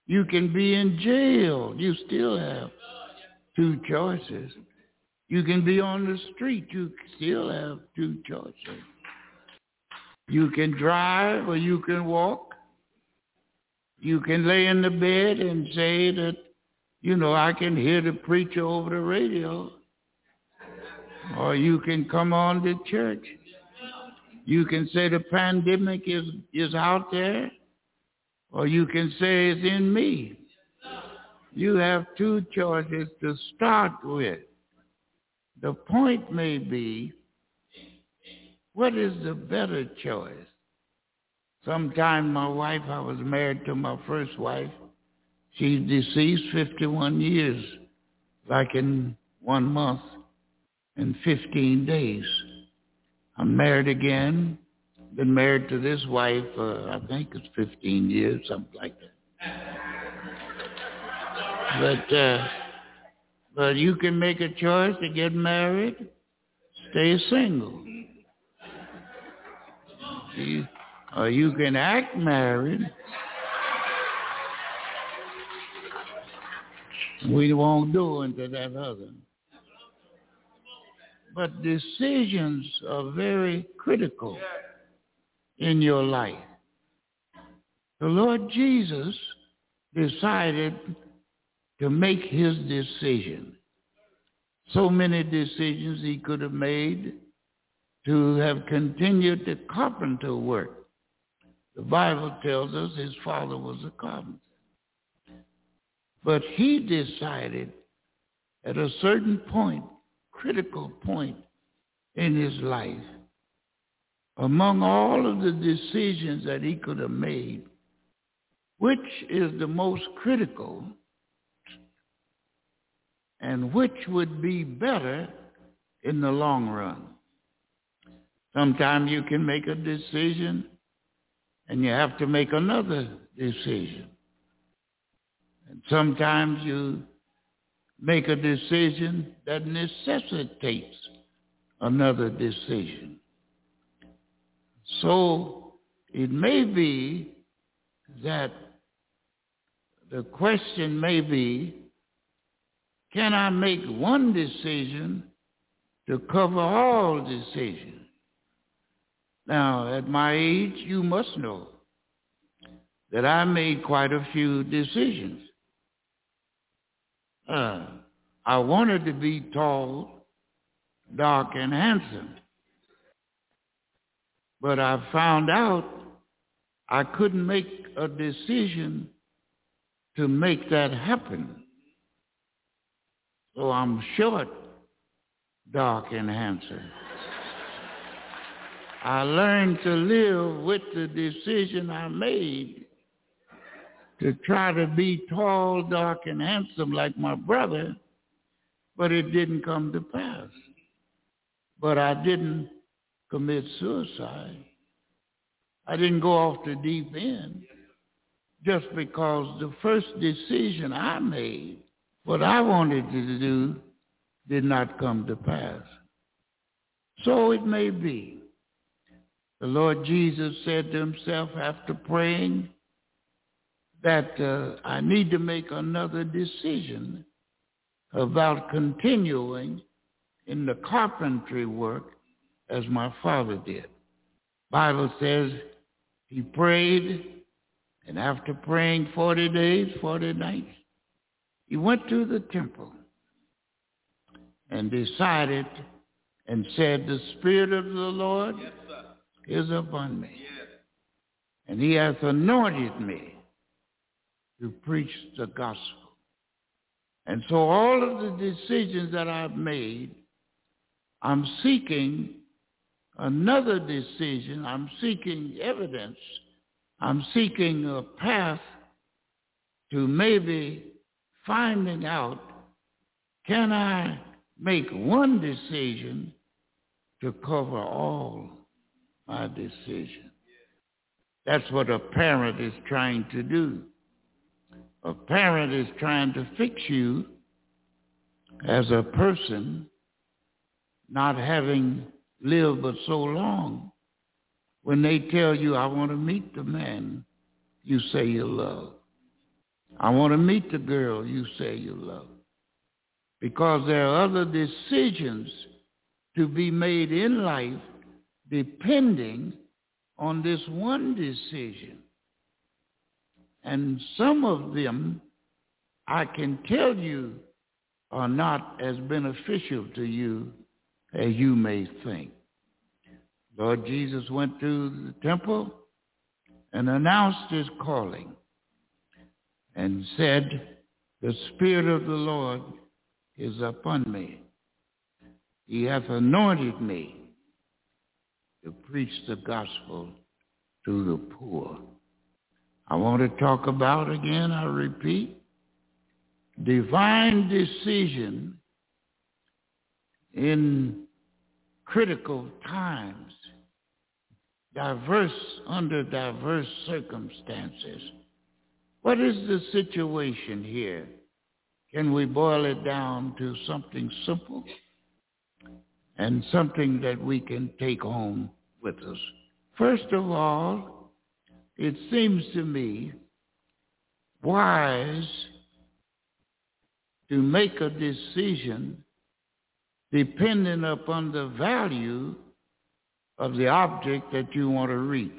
You can be in jail. You still have two choices. You can be on the street. You still have two choices. You can drive or you can walk. You can lay in the bed and say that, you know, I can hear the preacher over the radio. Or you can come on to church. You can say the pandemic is, is out there, or you can say it's in me. you have two choices to start with. The point may be, what is the better choice? Sometime my wife, I was married to my first wife. She's deceased 51 years, like in one month and 15 days. I'm married again. Been married to this wife, uh, I think it's 15 years, something like that. But uh, but you can make a choice to get married, stay single. You, or you can act married. We won't go into that other. But decisions are very critical in your life. The Lord Jesus decided to make his decision. So many decisions he could have made to have continued the carpenter work. The Bible tells us his father was a carpenter. But he decided at a certain point, critical point in his life, among all of the decisions that he could have made, which is the most critical and which would be better in the long run. Sometimes you can make a decision and you have to make another decision. And sometimes you make a decision that necessitates another decision. So it may be that the question may be, can I make one decision to cover all decisions? Now, at my age, you must know that I made quite a few decisions. Uh, I wanted to be tall, dark, and handsome. But I found out I couldn't make a decision to make that happen. So I'm short, dark, and handsome. I learned to live with the decision I made to try to be tall, dark, and handsome like my brother, but it didn't come to pass. But I didn't commit suicide. I didn't go off the deep end just because the first decision I made, what I wanted to do, did not come to pass. So it may be the Lord Jesus said to himself after praying that uh, I need to make another decision about continuing in the carpentry work as my father did. Bible says he prayed, and after praying 40 days, 40 nights, he went to the temple and decided and said, the Spirit of the Lord yes, is upon me. And he has anointed me to preach the gospel. And so all of the decisions that I've made, I'm seeking another decision. I'm seeking evidence. I'm seeking a path to maybe finding out, can I make one decision to cover all my decision. That's what a parent is trying to do. A parent is trying to fix you as a person, not having lived but so long. When they tell you, I want to meet the man you say you love. I want to meet the girl you say you love. Because there are other decisions to be made in life depending on this one decision. And some of them, I can tell you, are not as beneficial to you as you may think. Lord Jesus went to the temple and announced his calling and said, The Spirit of the Lord is upon me. He hath anointed me to preach the gospel to the poor. I want to talk about again, I repeat, divine decision in critical times, diverse under diverse circumstances. What is the situation here? Can we boil it down to something simple and something that we can take home with us? First of all, it seems to me wise to make a decision depending upon the value of the object that you want to reach.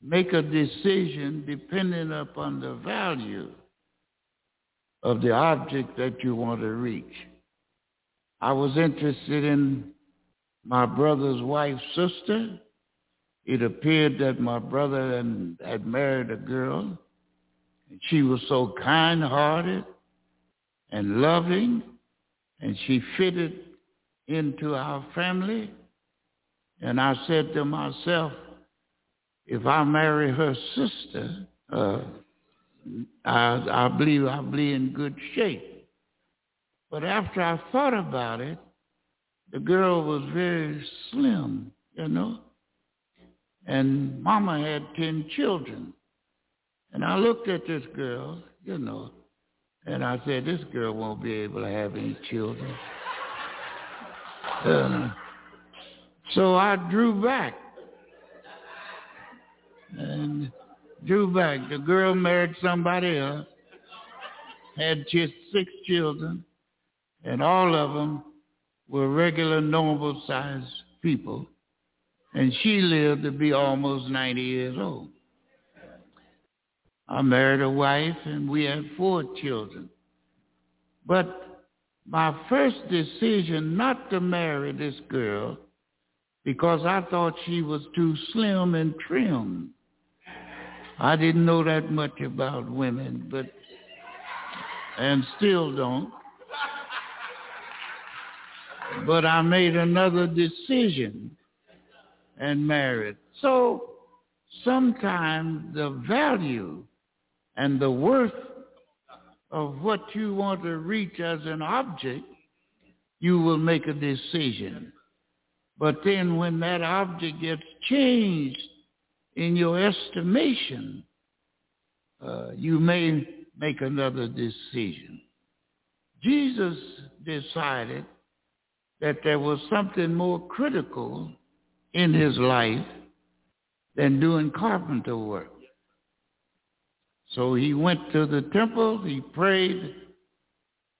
Make a decision depending upon the value of the object that you want to reach. I was interested in my brother's wife's sister. It appeared that my brother had married a girl, and she was so kind-hearted and loving and she fitted into our family. And I said to myself, if I marry her sister, uh, I, I believe I'll be in good shape. But after I thought about it, the girl was very slim, you know, and mama had 10 children. And I looked at this girl, you know, and I said, this girl won't be able to have any children. Uh, so I drew back. And drew back. The girl married somebody else, had just six children, and all of them were regular, normal-sized people. And she lived to be almost 90 years old. I married a wife and we had four children. But my first decision not to marry this girl because I thought she was too slim and trim. I didn't know that much about women, but and still don't. But I made another decision and married. So sometimes the value and the worth of what you want to reach as an object, you will make a decision. But then when that object gets changed in your estimation, uh, you may make another decision. Jesus decided that there was something more critical in his life than doing carpenter work. So he went to the temple, he prayed,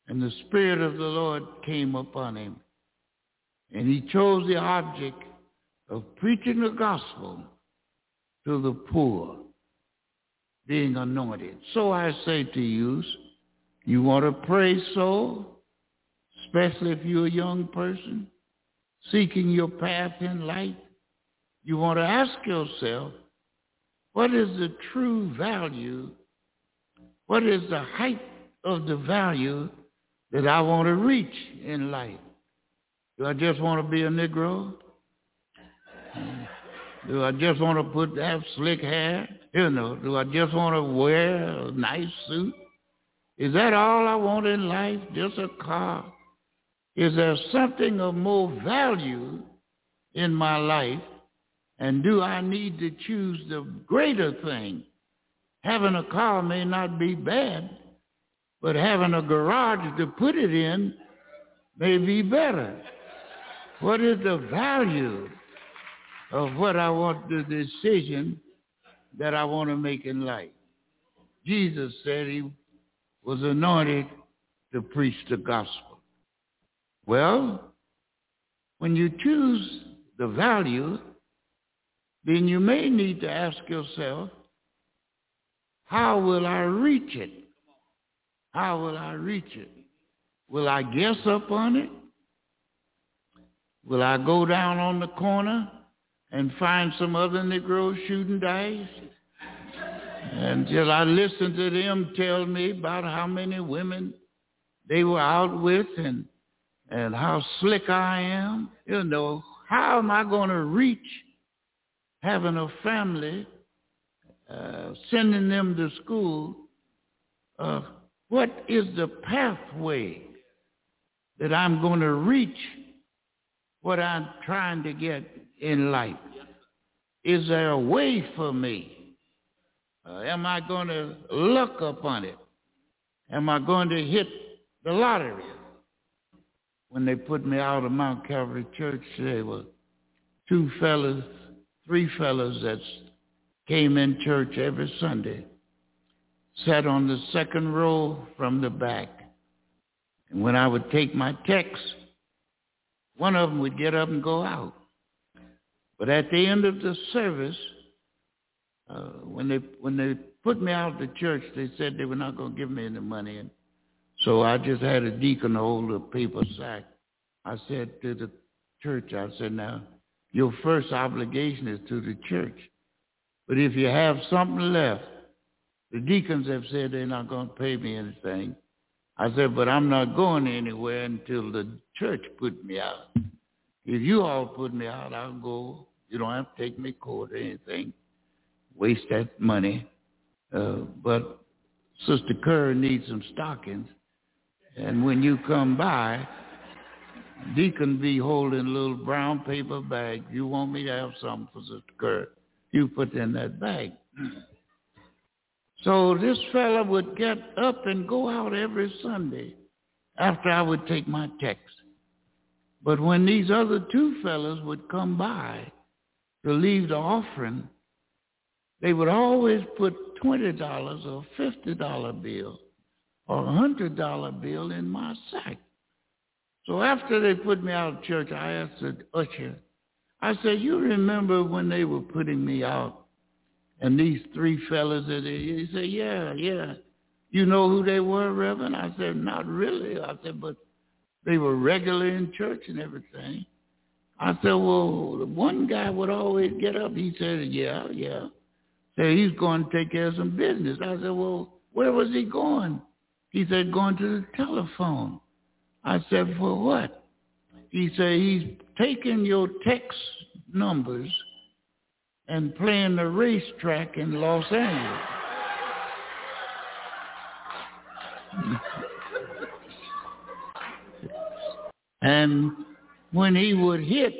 and the Spirit of the Lord came upon him. And he chose the object of preaching the gospel to the poor, being anointed. So I say to you, you want to pray so, especially if you're a young person, seeking your path in life, you want to ask yourself, what is the true value what is the height of the value that I want to reach in life? Do I just want to be a Negro? Do I just want to put that slick hair? You know, do I just want to wear a nice suit? Is that all I want in life? Just a car? Is there something of more value in my life? And do I need to choose the greater thing having a car may not be bad, but having a garage to put it in may be better. What is the value of what I want the decision that I want to make in life? Jesus said he was anointed to preach the gospel. Well, when you choose the value, then you may need to ask yourself, how will I reach it? How will I reach it? Will I guess up on it? Will I go down on the corner and find some other Negroes shooting dice? Just I listen to them tell me about how many women they were out with and and how slick I am. You know, how am I going to reach having a family, uh, sending them to school? Uh, what is the pathway that I'm going to reach what I'm trying to get in life? Is there a way for me? Uh, am I going to look upon it? Am I going to hit the lottery? When they put me out of Mount Calvary Church, there were two fellas, three fellas that came in church every Sunday, sat on the second row from the back. And when I would take my text, one of them would get up and go out. But at the end of the service, uh, when they when they put me out of the church, they said they were not going to give me any money. And so I just had a deacon hold a paper sack. I said to the church, I said, now, your first obligation is to the church. But if you have something left, the deacons have said they're not going to pay me anything. I said, but I'm not going anywhere until the church put me out. If you all put me out, I'll go. You don't have to take me to court or anything. Waste that money. Uh, but Sister Kerr needs some stockings. And when you come by, Deacon be holding a little brown paper bag. You want me to have something for Sister Kerr? You put in that bag. So this fella would get up and go out every Sunday after I would take my text. But when these other two fellas would come by to leave the offering, they would always put $20 or $50 bill or a hundred dollar bill in my sack. So after they put me out of church, I asked the usher, I said, you remember when they were putting me out and these three fellas that he said, yeah, yeah. You know who they were, Reverend? I said, not really. I said, but they were regular in church and everything. I said, well, the one guy would always get up. He said, yeah, yeah. Said he's going to take care of some business. I said, well, where was he going? He said, going to the telephone. I said, for what? He said, he's taking your text numbers and playing the racetrack in Los Angeles. and when he would hit,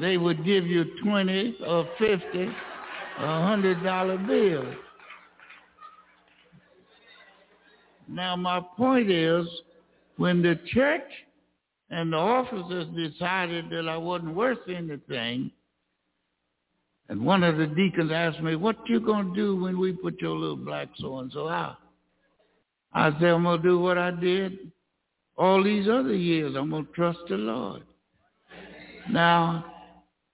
they would give you 20 or 50 or a hundred dollar bills. Now my point is, when the church and the officers decided that I wasn't worth anything, and one of the deacons asked me, what you going to do when we put your little black so-and-so out? I said, I'm going to do what I did all these other years. I'm going to trust the Lord. Now,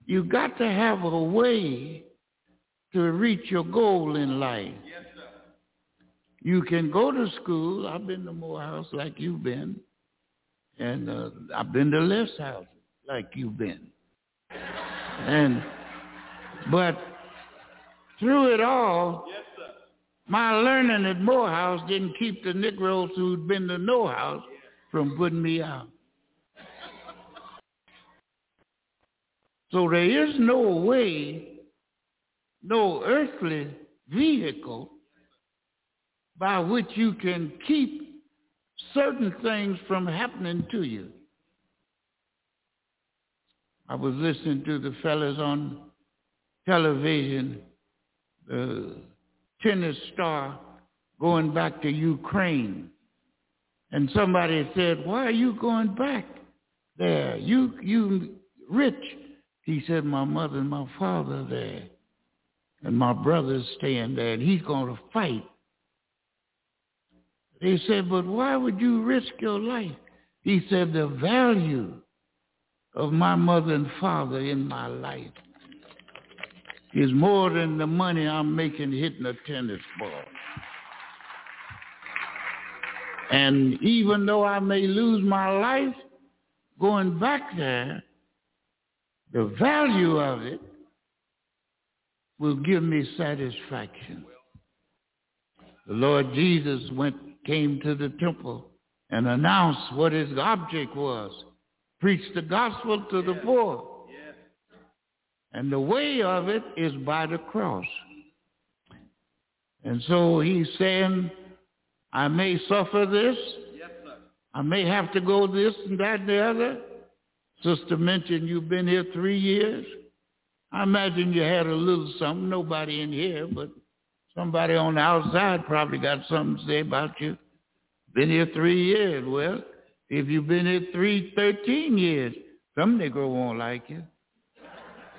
you got to have a way to reach your goal in life. You can go to school. I've been to Morehouse like you've been. And uh, I've been to less houses like you've been. And but through it all, yes, my learning at Morehouse didn't keep the Negroes who'd been to no house from putting me out. So there is no way, no earthly vehicle by which you can keep certain things from happening to you. I was listening to the fellas on television, the tennis star going back to Ukraine. And somebody said, why are you going back there? You, you rich. He said, my mother and my father are there. And my brother's staying there, and he's going to fight they said, but why would you risk your life? He said, the value of my mother and father in my life is more than the money I'm making hitting a tennis ball. And even though I may lose my life going back there, the value of it will give me satisfaction. The Lord Jesus went, came to the temple and announced what his object was. Preach the gospel to the poor. And the way of it is by the cross. And so he's saying, I may suffer this. I may have to go this and that and the other. Sister mentioned you've been here three years. I imagine you had a little something. Nobody in here, but somebody on the outside probably got something to say about you. Been here three years. Well, if you've been here three, thirteen years, some Negro won't like you.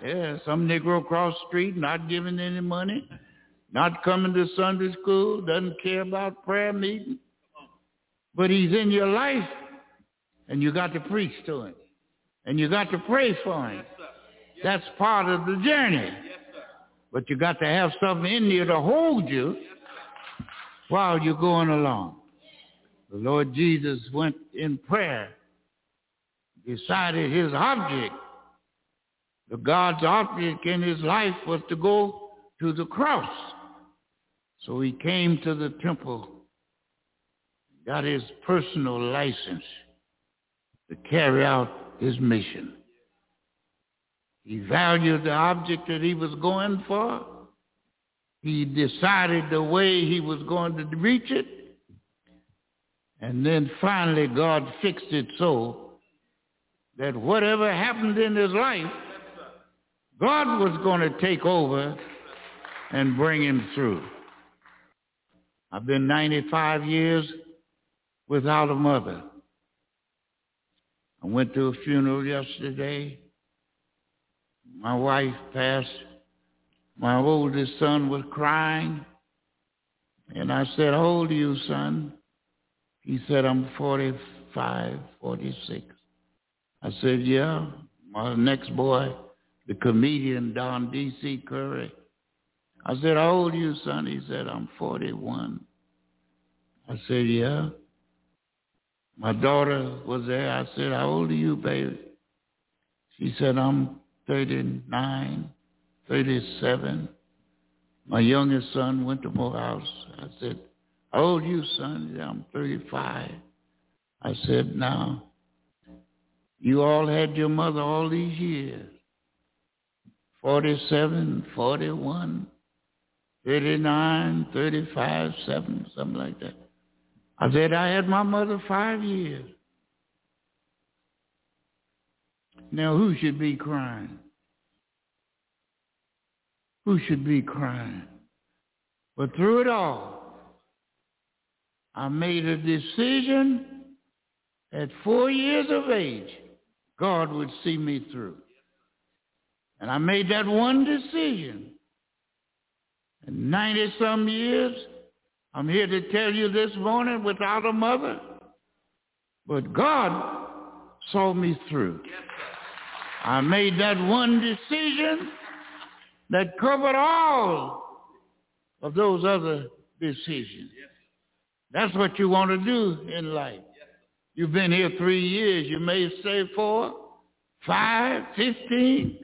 Yeah, some Negro across the street not giving any money, not coming to Sunday school, doesn't care about prayer meeting. But he's in your life, and you got to preach to him, and you got to pray for him. That's part of the journey. But you got to have something in you to hold you while you're going along. The Lord Jesus went in prayer, decided his object, the God's object in his life was to go to the cross. So he came to the temple, got his personal license to carry out his mission. He valued the object that he was going for. He decided the way he was going to reach it. And then finally God fixed it so that whatever happened in his life, God was going to take over and bring him through. I've been 95 years without a mother. I went to a funeral yesterday. My wife passed. My oldest son was crying. And I said, how old are you, son? He said, I'm 45, 46. I said, yeah. My next boy, the comedian Don D.C. Curry. I said, how old are you, son? He said, I'm 41. I said, yeah. My daughter was there. I said, how old are you, baby? She said, I'm 39, 37. My youngest son went to Morehouse. I said, how old are you, son? Said, I'm 35. I said, now, you all had your mother all these years. 47, 41, 39, 35, 7, something like that. I said, I had my mother five years. Now, who should be crying? Who should be crying? But through it all, I made a decision at four years of age, God would see me through. And I made that one decision. And 90 some years, I'm here to tell you this morning without a mother, but God saw me through. I made that one decision that covered all of those other decisions. That's what you want to do in life. You've been here three years. You may say four, five, fifteen,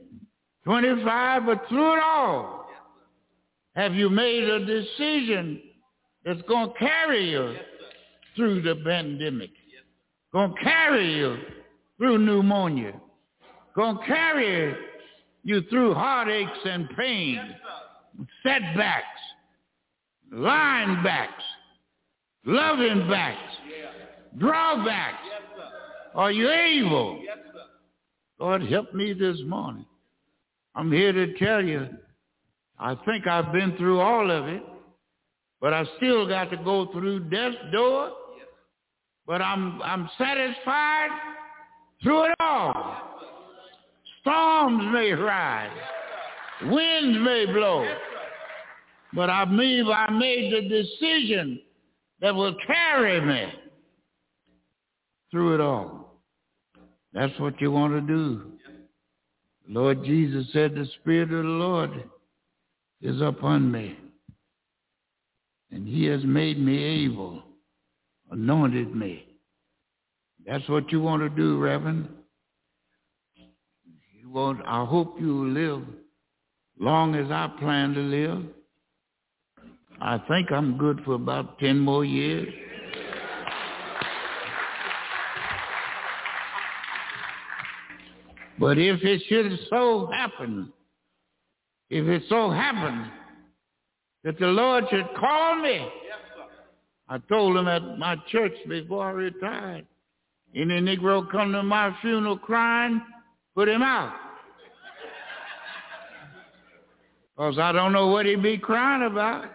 twenty-five, but through it all, have you made a decision that's going to carry you through the pandemic? Going to carry you through pneumonia? Going to carry you through heartaches and pain, setbacks, line backs, loving backs, drawbacks. Are you able? Lord, help me this morning. I'm here to tell you, I think I've been through all of it, but I still got to go through death's door. But I'm I'm satisfied through it all. Storms may rise, winds may blow, but I believe I made the decision that will carry me through it all. That's what you want to do. Lord Jesus said, the Spirit of the Lord is upon me. And he has made me able, anointed me. That's what you want to do, Reverend. You want, I hope you live long as I plan to live. I think I'm good for about 10 more years. But if it should so happen, if it so happened that the Lord should call me, I told him at my church before I retired, any Negro come to my funeral crying, put him out. Because I don't know what he'd be crying about.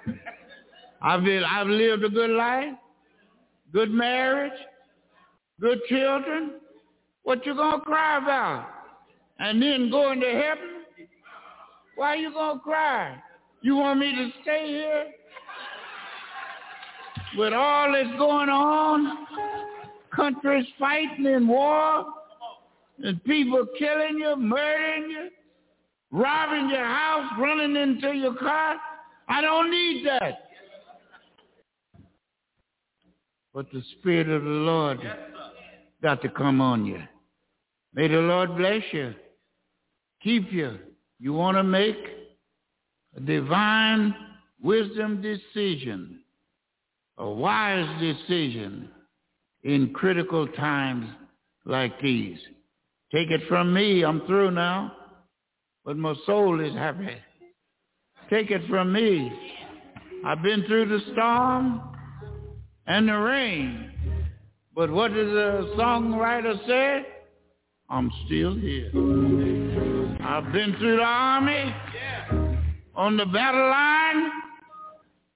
I've, been, I've lived a good life, good marriage, good children. What you going to cry about? And then going to heaven? Why you going to cry? You want me to stay here? With all that's going on, countries fighting in war, and people killing you, murdering you, robbing your house, running into your car. I don't need that. But the Spirit of the Lord got to come on you. May the Lord bless you, keep you. You want to make a divine wisdom decision, a wise decision in critical times like these. Take it from me. I'm through now but my soul is happy. Take it from me. I've been through the storm and the rain. But what does the songwriter say? I'm still here. I've been through the army on the battle line,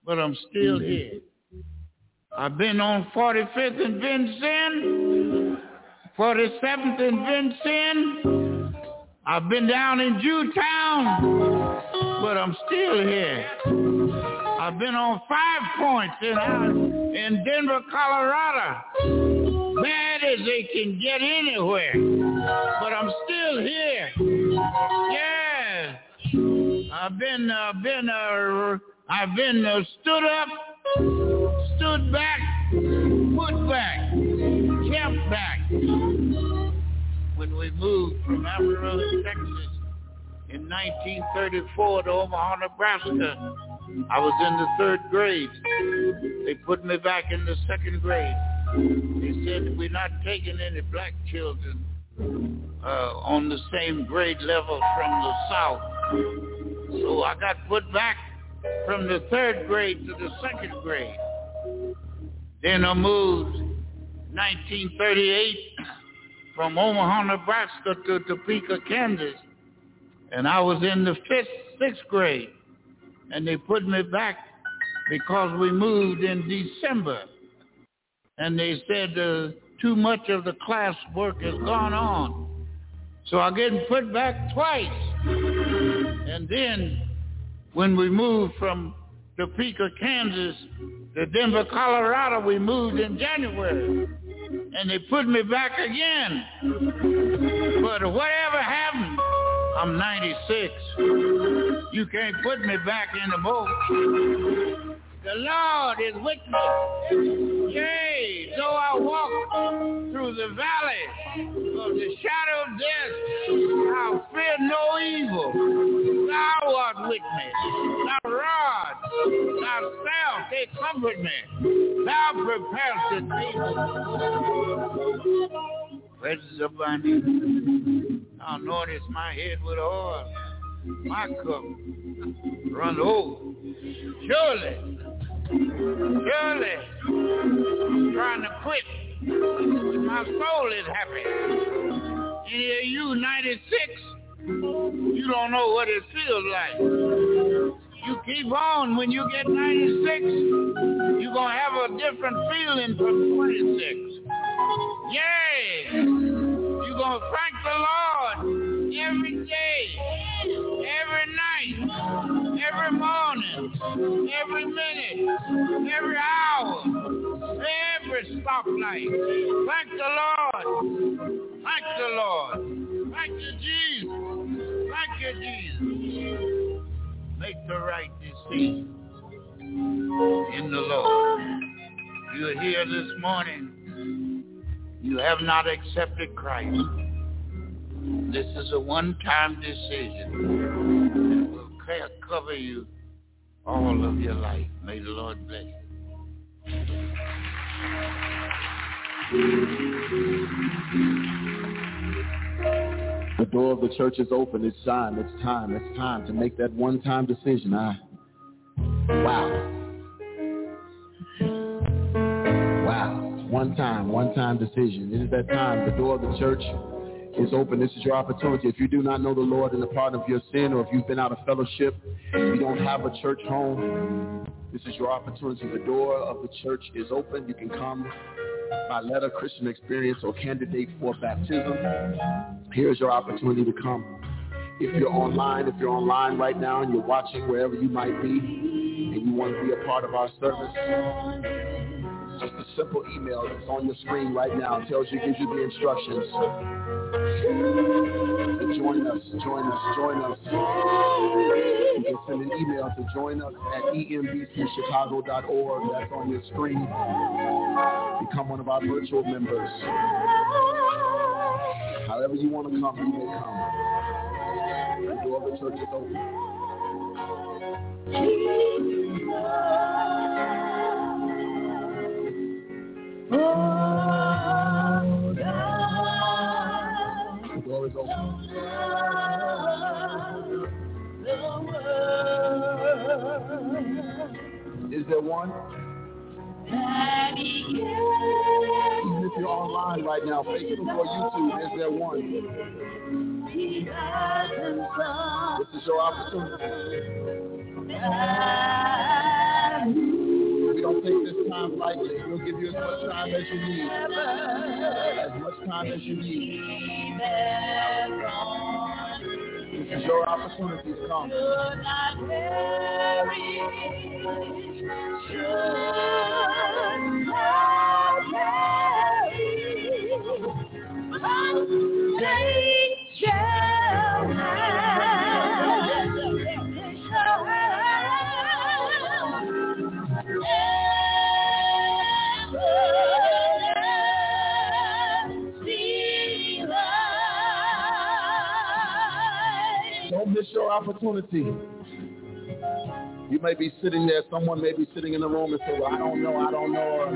but I'm still here. I've been on 45th and Vincennes, 47th and Vincennes, I've been down in Jewtown, but I'm still here. I've been on five points in, in Denver, Colorado. Bad as they can get anywhere, but I'm still here. Yeah, I've been, uh, been, uh, I've been uh, stood up, stood back, put back, kept back when we moved from Amarillo, Texas in 1934 to Omaha, Nebraska. I was in the third grade. They put me back in the second grade. They said we're not taking any black children uh, on the same grade level from the South. So I got put back from the third grade to the second grade. Then I moved 1938 from Omaha, Nebraska to Topeka, Kansas. And I was in the fifth, sixth grade. And they put me back because we moved in December. And they said uh, too much of the class work has gone on. So I get put back twice. And then when we moved from Topeka, Kansas to Denver, Colorado, we moved in January and they put me back again. But whatever happened, I'm 96. You can't put me back in the boat. The Lord is with me. Yea, though I walk through the valley of the shadow of death, I'll fear no evil. Thou art with me. Thy rod, thy staff, they comfort me. Thou preparest the table. Presence of my name. Thou anointest my head with oil. My cup run over. Surely Surely, I'm trying to quit. My soul is happy. Any of you 96, you don't know what it feels like. You keep on. When you get 96, you're going to have a different feeling from 26. Yay! You're going to thank the Lord every day, every night every morning, every minute, every hour, every stoplight. Thank the Lord. Thank the Lord. Thank you, Jesus. Thank you, Jesus. Make the right decision in the Lord. You're here this morning. You have not accepted Christ. This is a one-time decision that will cover you all of your life. May the Lord bless you. The door of the church is open. It's time. It's time. It's time to make that one-time decision. I, wow. Wow. One time, one time decision. It is that time. The door of the church is open. This is your opportunity. If you do not know the Lord and the pardon of your sin, or if you've been out of fellowship, you don't have a church home, this is your opportunity. The door of the church is open. You can come by letter, Christian experience, or candidate for baptism. Here's your opportunity to come. If you're online, if you're online right now and you're watching wherever you might be, and you want to be a part of our service, just a simple email that's on your screen right now. Tells you, gives you the instructions. To join us, join us, join us. You can send an email to join us at embcchicago.org. That's on your screen. Become one of our virtual members. However you want to come, you may come. The door of the church is open. Is there one? Even if you're online right now, Facebook or YouTube, is there one? This is your opportunity don't take this time lightly. We'll give you as much time as you need. As much time as you need. This is your opportunity to come. Take shall opportunity. You may be sitting there, someone may be sitting in the room and say, well, I don't know, I don't know. Or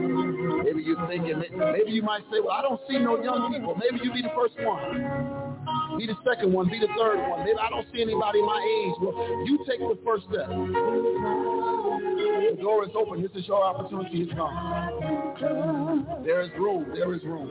maybe you're thinking, maybe you might say, well, I don't see no young people. Maybe you be the first one. Be the second one, be the third one. Maybe I don't see anybody my age. Well, you take the first step. The door is open. This is your opportunity to come. There is room. There is room.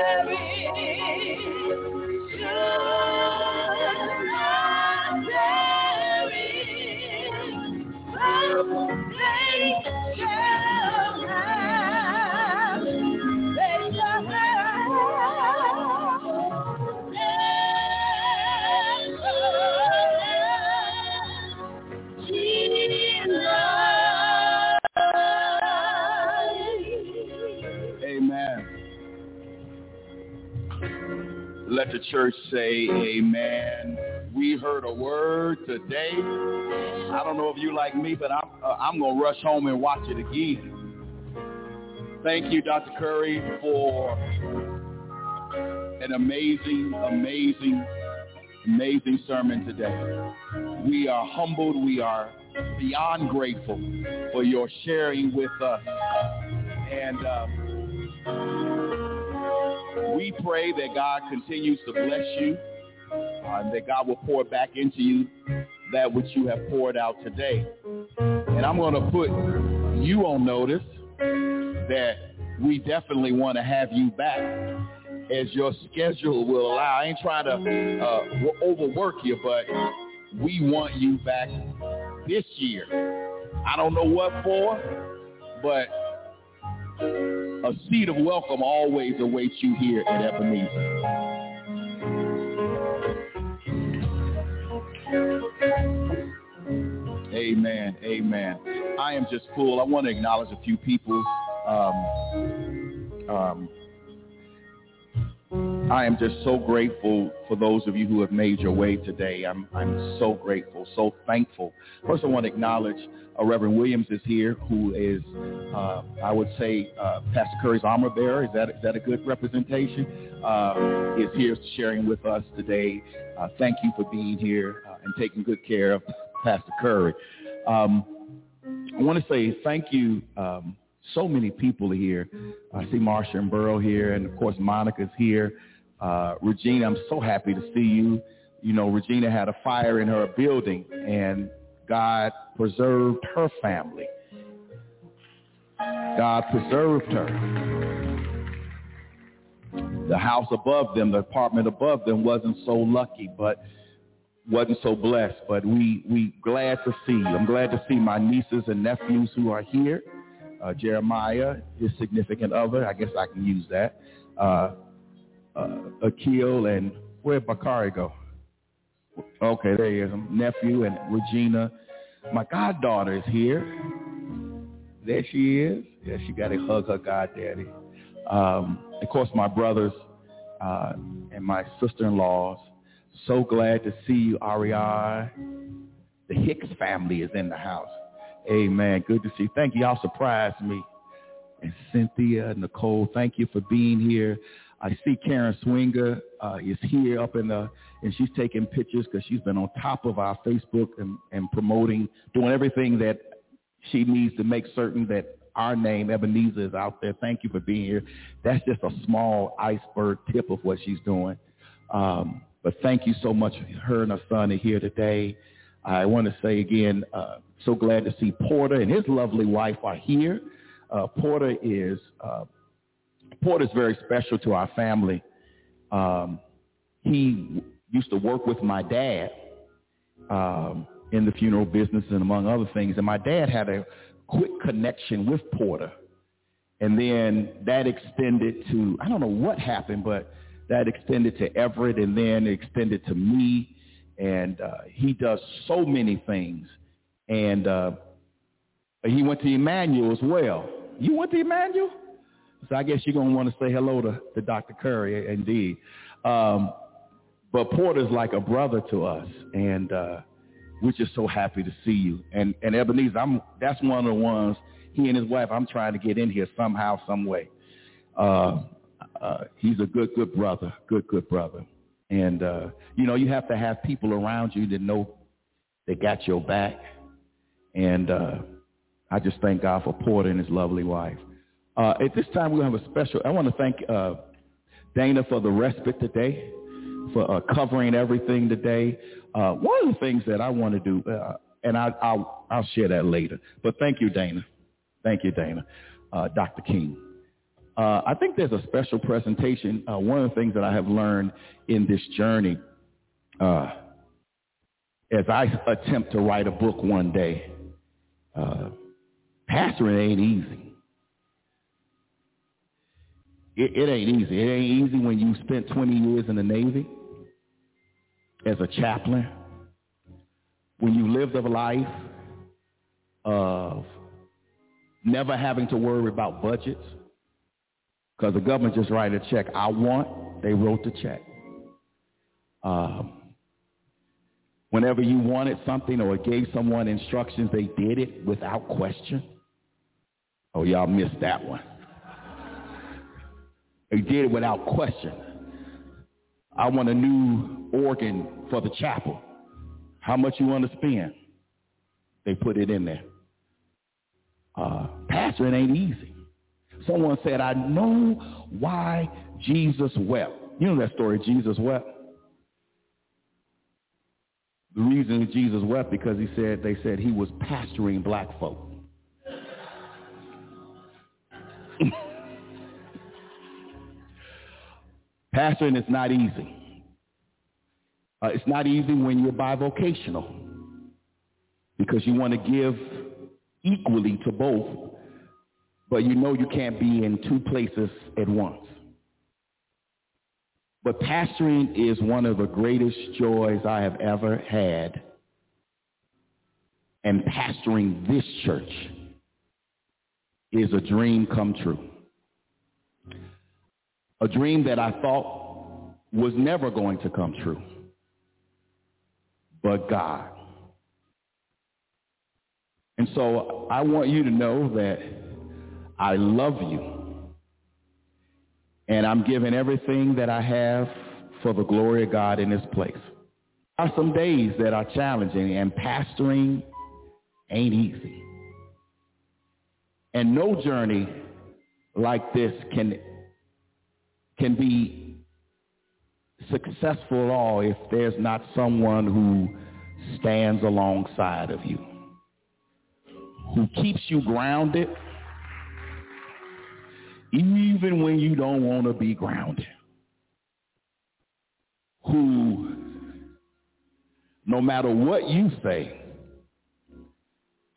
church say amen. We heard a word today. I don't know if you like me, but I'm, uh, I'm going to rush home and watch it again. Thank you, Dr. Curry, for an amazing, amazing, amazing sermon today. We are humbled. We are beyond grateful for your sharing with us. And uh, we pray that God continues to bless you uh, and that God will pour back into you that which you have poured out today. And I'm going to put you on notice that we definitely want to have you back as your schedule will allow. I ain't trying to uh, overwork you, but we want you back this year. I don't know what for, but a seat of welcome always awaits you here at Ebenezer. Amen. Amen. I am just full. I want to acknowledge a few people. Um, um, I am just so grateful for those of you who have made your way today. I'm, I'm so grateful, so thankful. First, I want to acknowledge uh, Reverend Williams is here, who is, uh, I would say, uh, Pastor Curry's armor bearer. Is that, is that a good representation? Uh, is here sharing with us today. Uh, thank you for being here uh, and taking good care of Pastor Curry. Um, I want to say thank you. Um, so many people here. I see Marsha and Burrow here, and of course Monica's here. Uh, Regina, I'm so happy to see you. You know, Regina had a fire in her building, and God preserved her family. God preserved her. The house above them, the apartment above them wasn't so lucky, but wasn't so blessed. But we we glad to see you. I'm glad to see my nieces and nephews who are here. Uh, Jeremiah, his significant other, I guess I can use that. Uh, uh, Akil and where'd Bakari go? Okay, there he is. Nephew and Regina. My goddaughter is here. There she is. Yeah, she got to hug her goddaddy. Um, of course, my brothers uh, and my sister-in-laws. So glad to see you, Ariane. The Hicks family is in the house. Amen. Good to see you. Thank you. Y'all surprised me. And Cynthia, Nicole, thank you for being here. I see Karen Swinger uh, is here up in the, and she's taking pictures because she's been on top of our Facebook and, and promoting, doing everything that she needs to make certain that our name, Ebenezer, is out there. Thank you for being here. That's just a small iceberg tip of what she's doing. Um, but thank you so much. Her and her son are here today. I want to say again, uh, so glad to see Porter and his lovely wife are here. Uh, Porter is uh, Porter is very special to our family. Um, he used to work with my dad um, in the funeral business and among other things. And my dad had a quick connection with Porter. And then that extended to, I don't know what happened, but that extended to Everett and then extended to me. And uh, he does so many things. And uh, he went to Emmanuel as well. You went to Emmanuel? So I guess you're going to want to say hello to, to Dr. Curry, indeed. Um, but Porter's like a brother to us, and uh, we're just so happy to see you. And, and Ebenezer, I'm, that's one of the ones, he and his wife, I'm trying to get in here somehow, some way. Uh, uh, he's a good, good brother, good, good brother. And, uh, you know, you have to have people around you that know they got your back. And uh, I just thank God for Porter and his lovely wife. Uh, at this time, we have a special, I want to thank uh, Dana for the respite today, for uh, covering everything today. Uh, one of the things that I want to do, uh, and I, will I'll share that later, but thank you, Dana. Thank you, Dana. Uh, Dr. King. Uh, I think there's a special presentation. Uh, one of the things that I have learned in this journey uh, as I attempt to write a book one day, pastoring ain't easy it, it ain't easy. It ain't easy when you spent 20 years in the Navy as a chaplain, when you lived a life of never having to worry about budgets, because the government just write a check. I want, they wrote the check. Um, whenever you wanted something or gave someone instructions, they did it without question. Oh, y'all missed that one. They did it without question. I want a new organ for the chapel. How much you want to spend? They put it in there. Uh, Pastor, it ain't easy. Someone said, I know why Jesus wept. You know that story, Jesus wept? The reason Jesus wept because he said they said he was pastoring black folk. Pastoring is not easy. Uh, it's not easy when you're bivocational because you want to give equally to both, but you know you can't be in two places at once. But pastoring is one of the greatest joys I have ever had. And pastoring this church is a dream come true a dream that I thought was never going to come true. But God. And so I want you to know that I love you. And I'm giving everything that I have for the glory of God in this place. There are some days that are challenging and pastoring ain't easy. And no journey like this can can be successful at all if there's not someone who stands alongside of you, who keeps you grounded even when you don't want to be grounded, who no matter what you say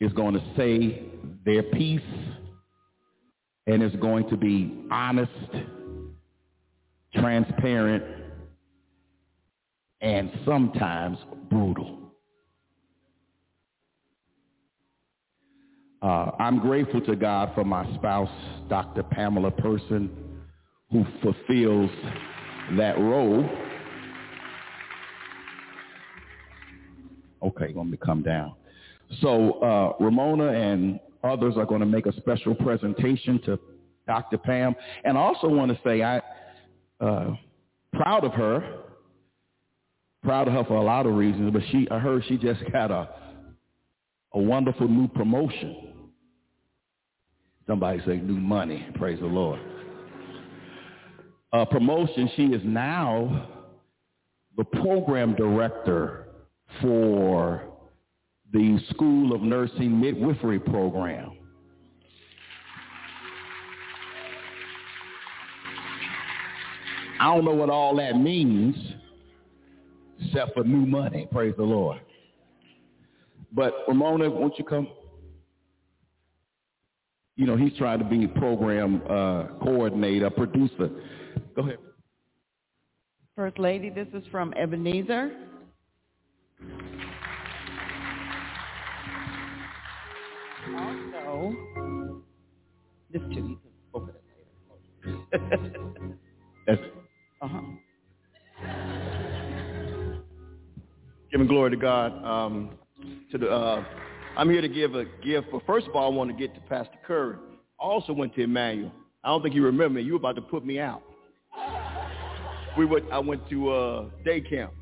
is going to say their piece and is going to be honest, transparent, and sometimes brutal. Uh, I'm grateful to God for my spouse, Dr. Pamela Person, who fulfills that role. Okay, let me come down. So uh, Ramona and Others are going to make a special presentation to Dr. Pam. And I also want to say I uh, proud of her. Proud of her for a lot of reasons, but she I heard she just got a a wonderful new promotion. Somebody say new money. Praise the Lord. A promotion. She is now the program director for the School of Nursing Midwifery Program. I don't know what all that means, except for new money. Praise the Lord. But Ramona, won't you come? You know, he's trying to be program uh, coordinator, producer. Go ahead. First Lady, this is from Ebenezer. Also, this too, you open it later. That's uh-huh. Giving glory to God. Um, to the, uh, I'm here to give a gift, but first of all, I want to get to Pastor Curry. I also went to Emmanuel. I don't think you remember me. You were about to put me out. We went, I went to uh, day camp,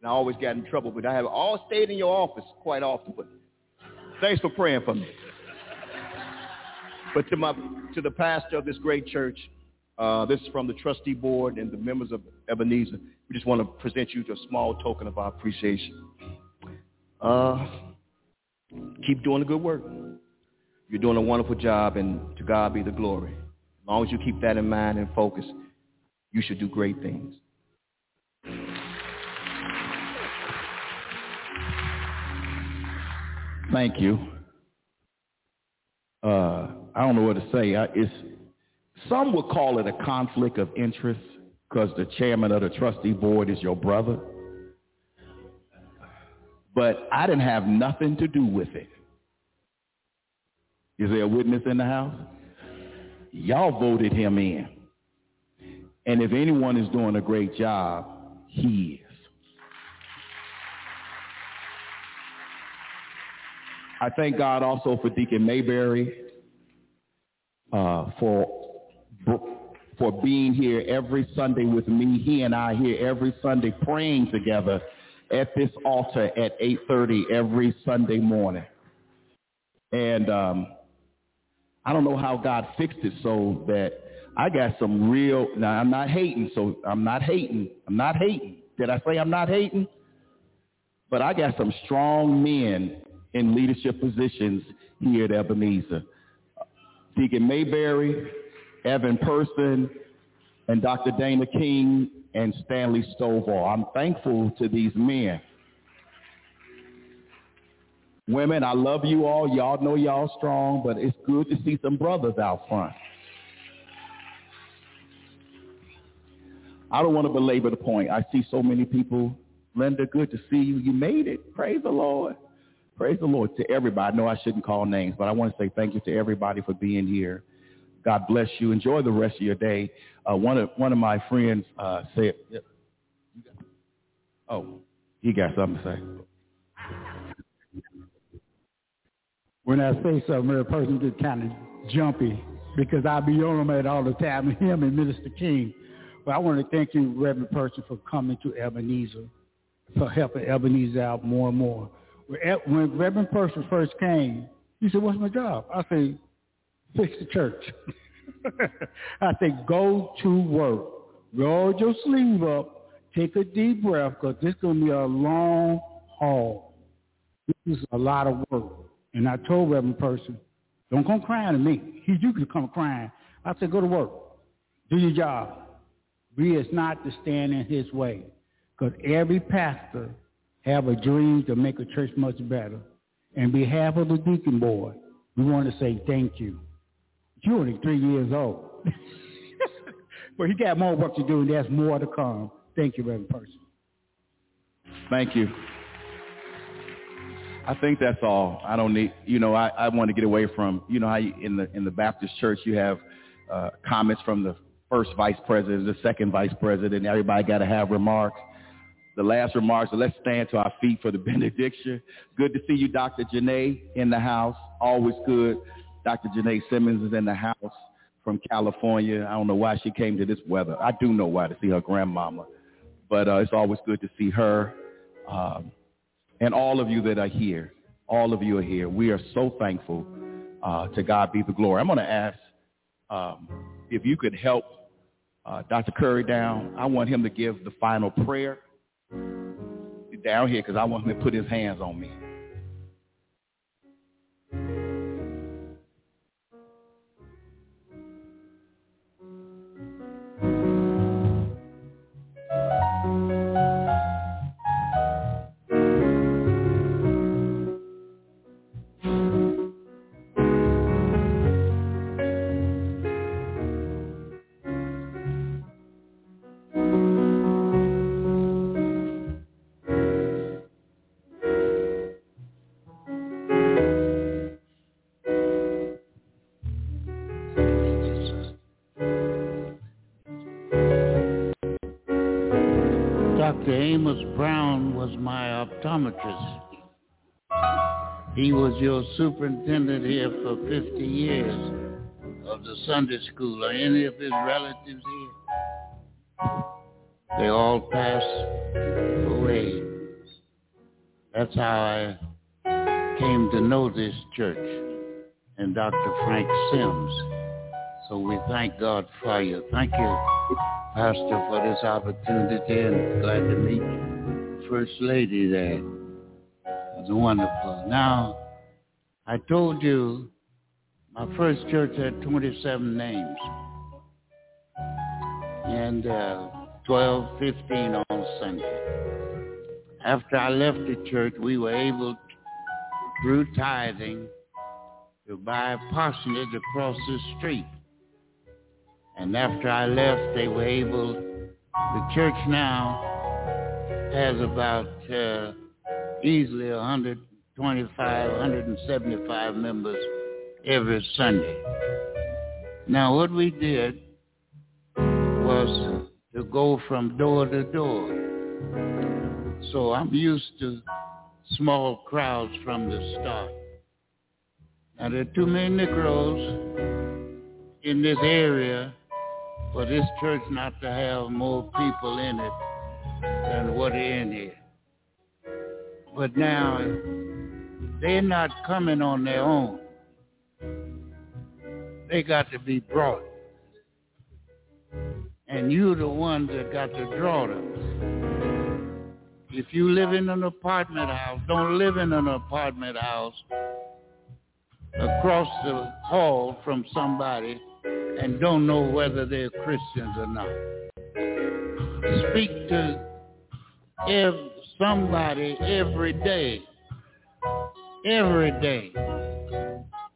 and I always got in trouble, but I have all stayed in your office quite often. But thanks for praying for me. But to my to the pastor of this great church, uh, this is from the trustee board and the members of Ebenezer. We just want to present you to a small token of our appreciation. Uh, keep doing the good work. You're doing a wonderful job, and to God be the glory. As long as you keep that in mind and focus, you should do great things. Thank you. Uh, I don't know what to say. I, it's some would call it a conflict of interest because the chairman of the trustee board is your brother. But I didn't have nothing to do with it. Is there a witness in the house? Y'all voted him in. And if anyone is doing a great job, he is. I thank God also for Deacon Mayberry uh, for for being here every Sunday with me. He and I here every Sunday praying together at this altar at 8.30 every Sunday morning. And um, I don't know how God fixed it so that I got some real, now I'm not hating, so I'm not hating. I'm not hating. Did I say I'm not hating? But I got some strong men in leadership positions here at Ebenezer. Deacon Mayberry, Evan Person, and Dr. Dana King and Stanley Stovall. I'm thankful to these men. Women, I love you all. Y'all know y'all strong, but it's good to see some brothers out front. I don't want to belabor the point. I see so many people. Linda, good to see you. You made it. Praise the Lord. Praise the Lord to everybody. I know I shouldn't call names, but I want to say thank you to everybody for being here. God bless you. Enjoy the rest of your day. Uh, one of one of my friends uh, said, Oh, he got something to say. When I say something, a person get kind of jumpy because I be on them at all the time, him and Minister King. But I want to thank you, Reverend Person, for coming to Ebenezer, for helping Ebenezer out more and more. When Reverend Person first came, he said, what's my job? I say, fix the church. I say, go to work. Roll your sleeve up. Take a deep breath because this is going to be a long haul. This is a lot of work. And I told Reverend Person, don't come crying to me. You can come crying. I said, go to work. Do your job. We is not to stand in his way. Because every pastor have a dream to make a church much better. In behalf of the deacon board, we want to say thank you. You're only three years old. but he got more work to do, and there's more to come. Thank you, Reverend Person. Thank you. I think that's all. I don't need, you know, I, I want to get away from, you know, how you, in the in the Baptist church you have uh, comments from the first vice president, the second vice president. Everybody got to have remarks. The last remarks. So let's stand to our feet for the benediction. Good to see you, Dr. Janae, in the house. Always good. Dr. Janae Simmons is in the house from California. I don't know why she came to this weather. I do know why to see her grandmama, but uh, it's always good to see her. Um, and all of you that are here, all of you are here. We are so thankful. Uh, to God be the glory. I'm going to ask um, if you could help uh, Dr. Curry down. I want him to give the final prayer down here because I want him to put his hands on me. My optometrist. He was your superintendent here for 50 years of the Sunday school. Are any of his relatives here? They all passed away. That's how I came to know this church and Dr. Frank Sims. So we thank God for you. Thank you Pastor, for this opportunity and glad to meet First Lady there. It was wonderful. Now, I told you my first church had 27 names and uh, 12, 15 on Sunday. After I left the church, we were able, through tithing, to buy a parsonage across the street. And after I left, they were able, the church now has about uh, easily 125, 175 members every Sunday. Now what we did was to go from door to door. So I'm used to small crowds from the start. Now there are too many Negroes in this area for this church not to have more people in it than what in here. But now, they're not coming on their own. They got to be brought. And you're the ones that got to draw them. If you live in an apartment house, don't live in an apartment house across the hall from somebody and don't know whether they're Christians or not. Speak to every, somebody every day. Every day.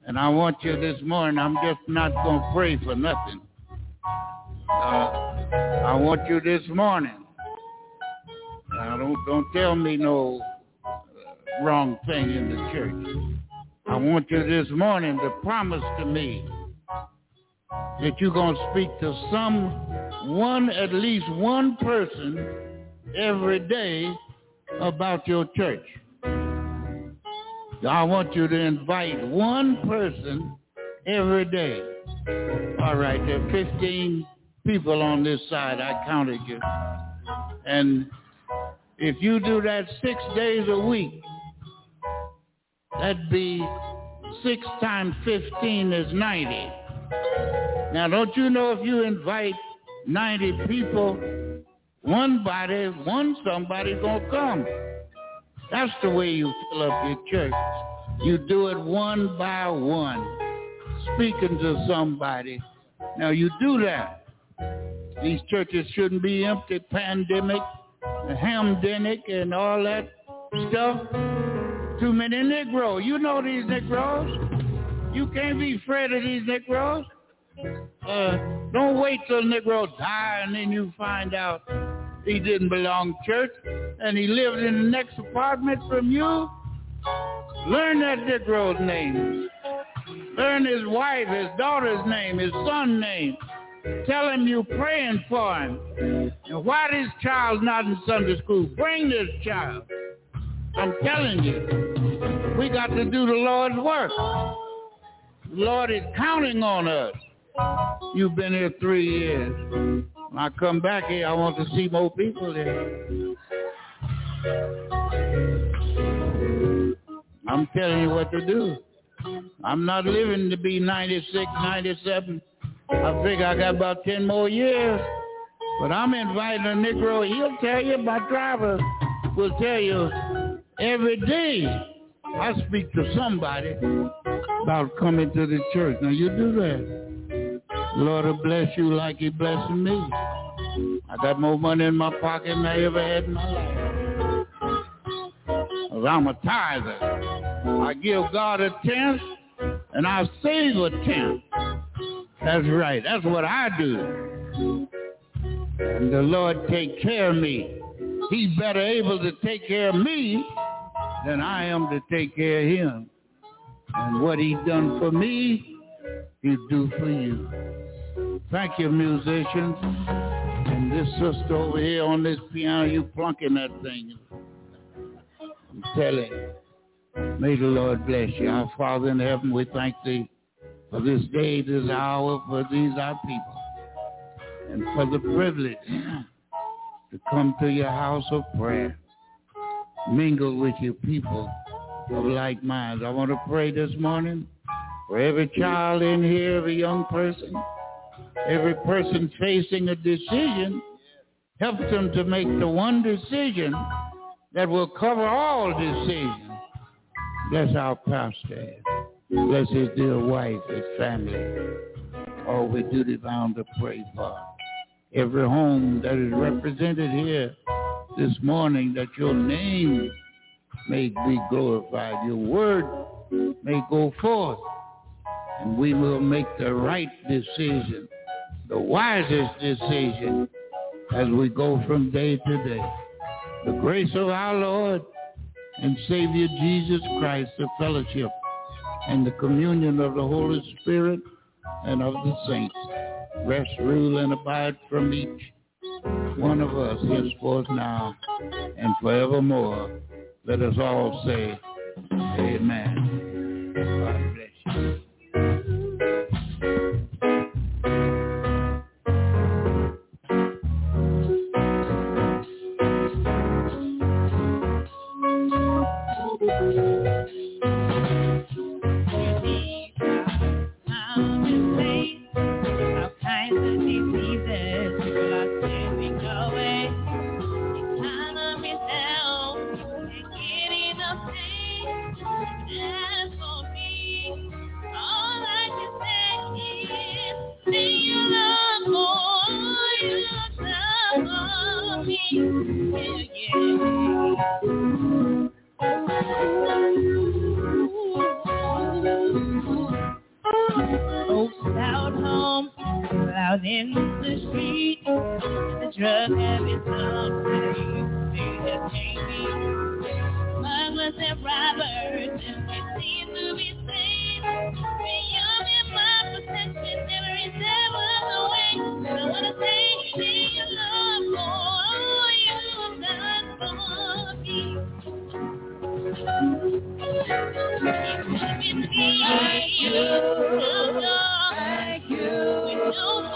And I want you this morning, I'm just not going to pray for nothing. Uh, I want you this morning. Now don't don't tell me no wrong thing in the church. I want you this morning to promise to me that you're going to speak to some one, at least one person every day about your church. I want you to invite one person every day. All right, there are 15 people on this side. I counted you. And if you do that six days a week, that'd be six times 15 is 90. Now, don't you know if you invite 90 people, one body, one somebody gonna come. That's the way you fill up your church. You do it one by one, speaking to somebody. Now you do that. These churches shouldn't be empty, pandemic, hamdenic, and all that stuff. Too many Negroes. You know these Negroes. You can't be afraid of these Negroes. Uh, don't wait till Negro die and then you find out he didn't belong to church and he lived in the next apartment from you. Learn that Negro's name. Learn his wife, his daughter's name, his son's name. Tell him you're praying for him. And why this child not in Sunday school? Bring this child. I'm telling you, we got to do the Lord's work. The Lord is counting on us. You've been here three years. When I come back here, I want to see more people there. I'm telling you what to do. I'm not living to be 96, 97. I think I got about 10 more years. But I'm inviting a Negro. He'll tell you, my driver will tell you every day I speak to somebody about coming to the church. Now you do that. Lord will bless you like he blessing me. I got more money in my pocket than I ever had in my life. Cause I'm a tither. I give God a tenth and I save a tenth. That's right. That's what I do. And the Lord take care of me. He's better able to take care of me than I am to take care of him. And what he done for me, he'll do for you. Thank you, musicians. And this sister over here on this piano, you plunking that thing. I'm telling you. May the Lord bless you. Our Father in heaven, we thank thee for this day, this hour, for these our people. And for the privilege to come to your house of prayer. Mingle with your people of like minds. I want to pray this morning for every child in here, every young person, every person facing a decision. Help them to make the one decision that will cover all decisions. Bless our pastor. Bless his dear wife, his family. All we duty bound to pray for. Every home that is represented here this morning, that your name may be glorified. Your word may go forth. And we will make the right decision, the wisest decision as we go from day to day. The grace of our Lord and Savior Jesus Christ, the fellowship and the communion of the Holy Spirit and of the saints rest, rule, and abide from each one of us henceforth now and forevermore. Let us all say, Amen. God bless you. in the street. The drug habit sometimes they just take me. Smugglers and robbers, and we seem to be safe. Beyond in my possession, every step ever a way. I wanna thank you, for all you've done for me. Thank you, Thank you.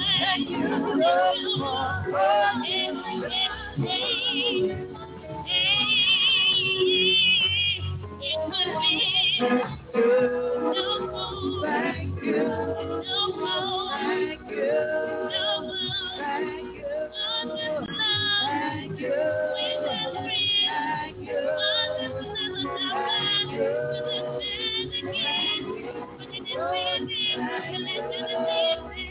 Thank you you, you, you, you.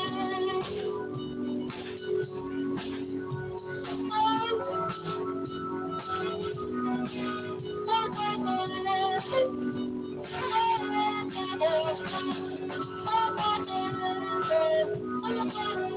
Thank you.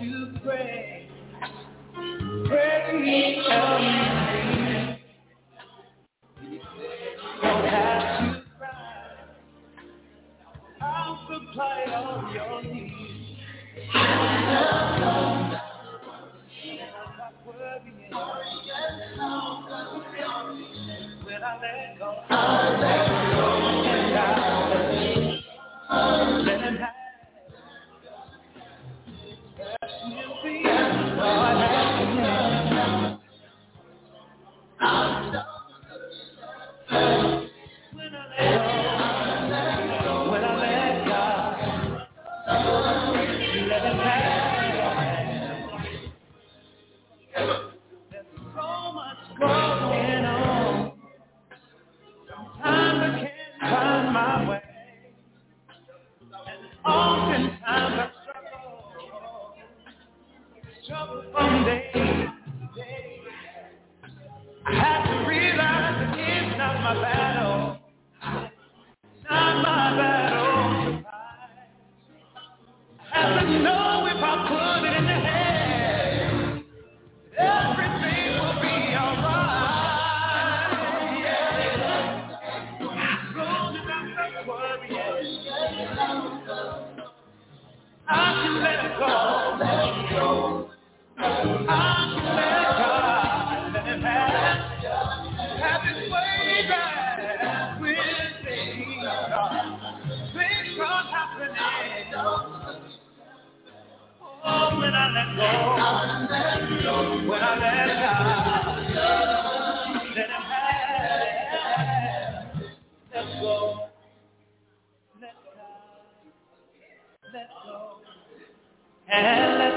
you and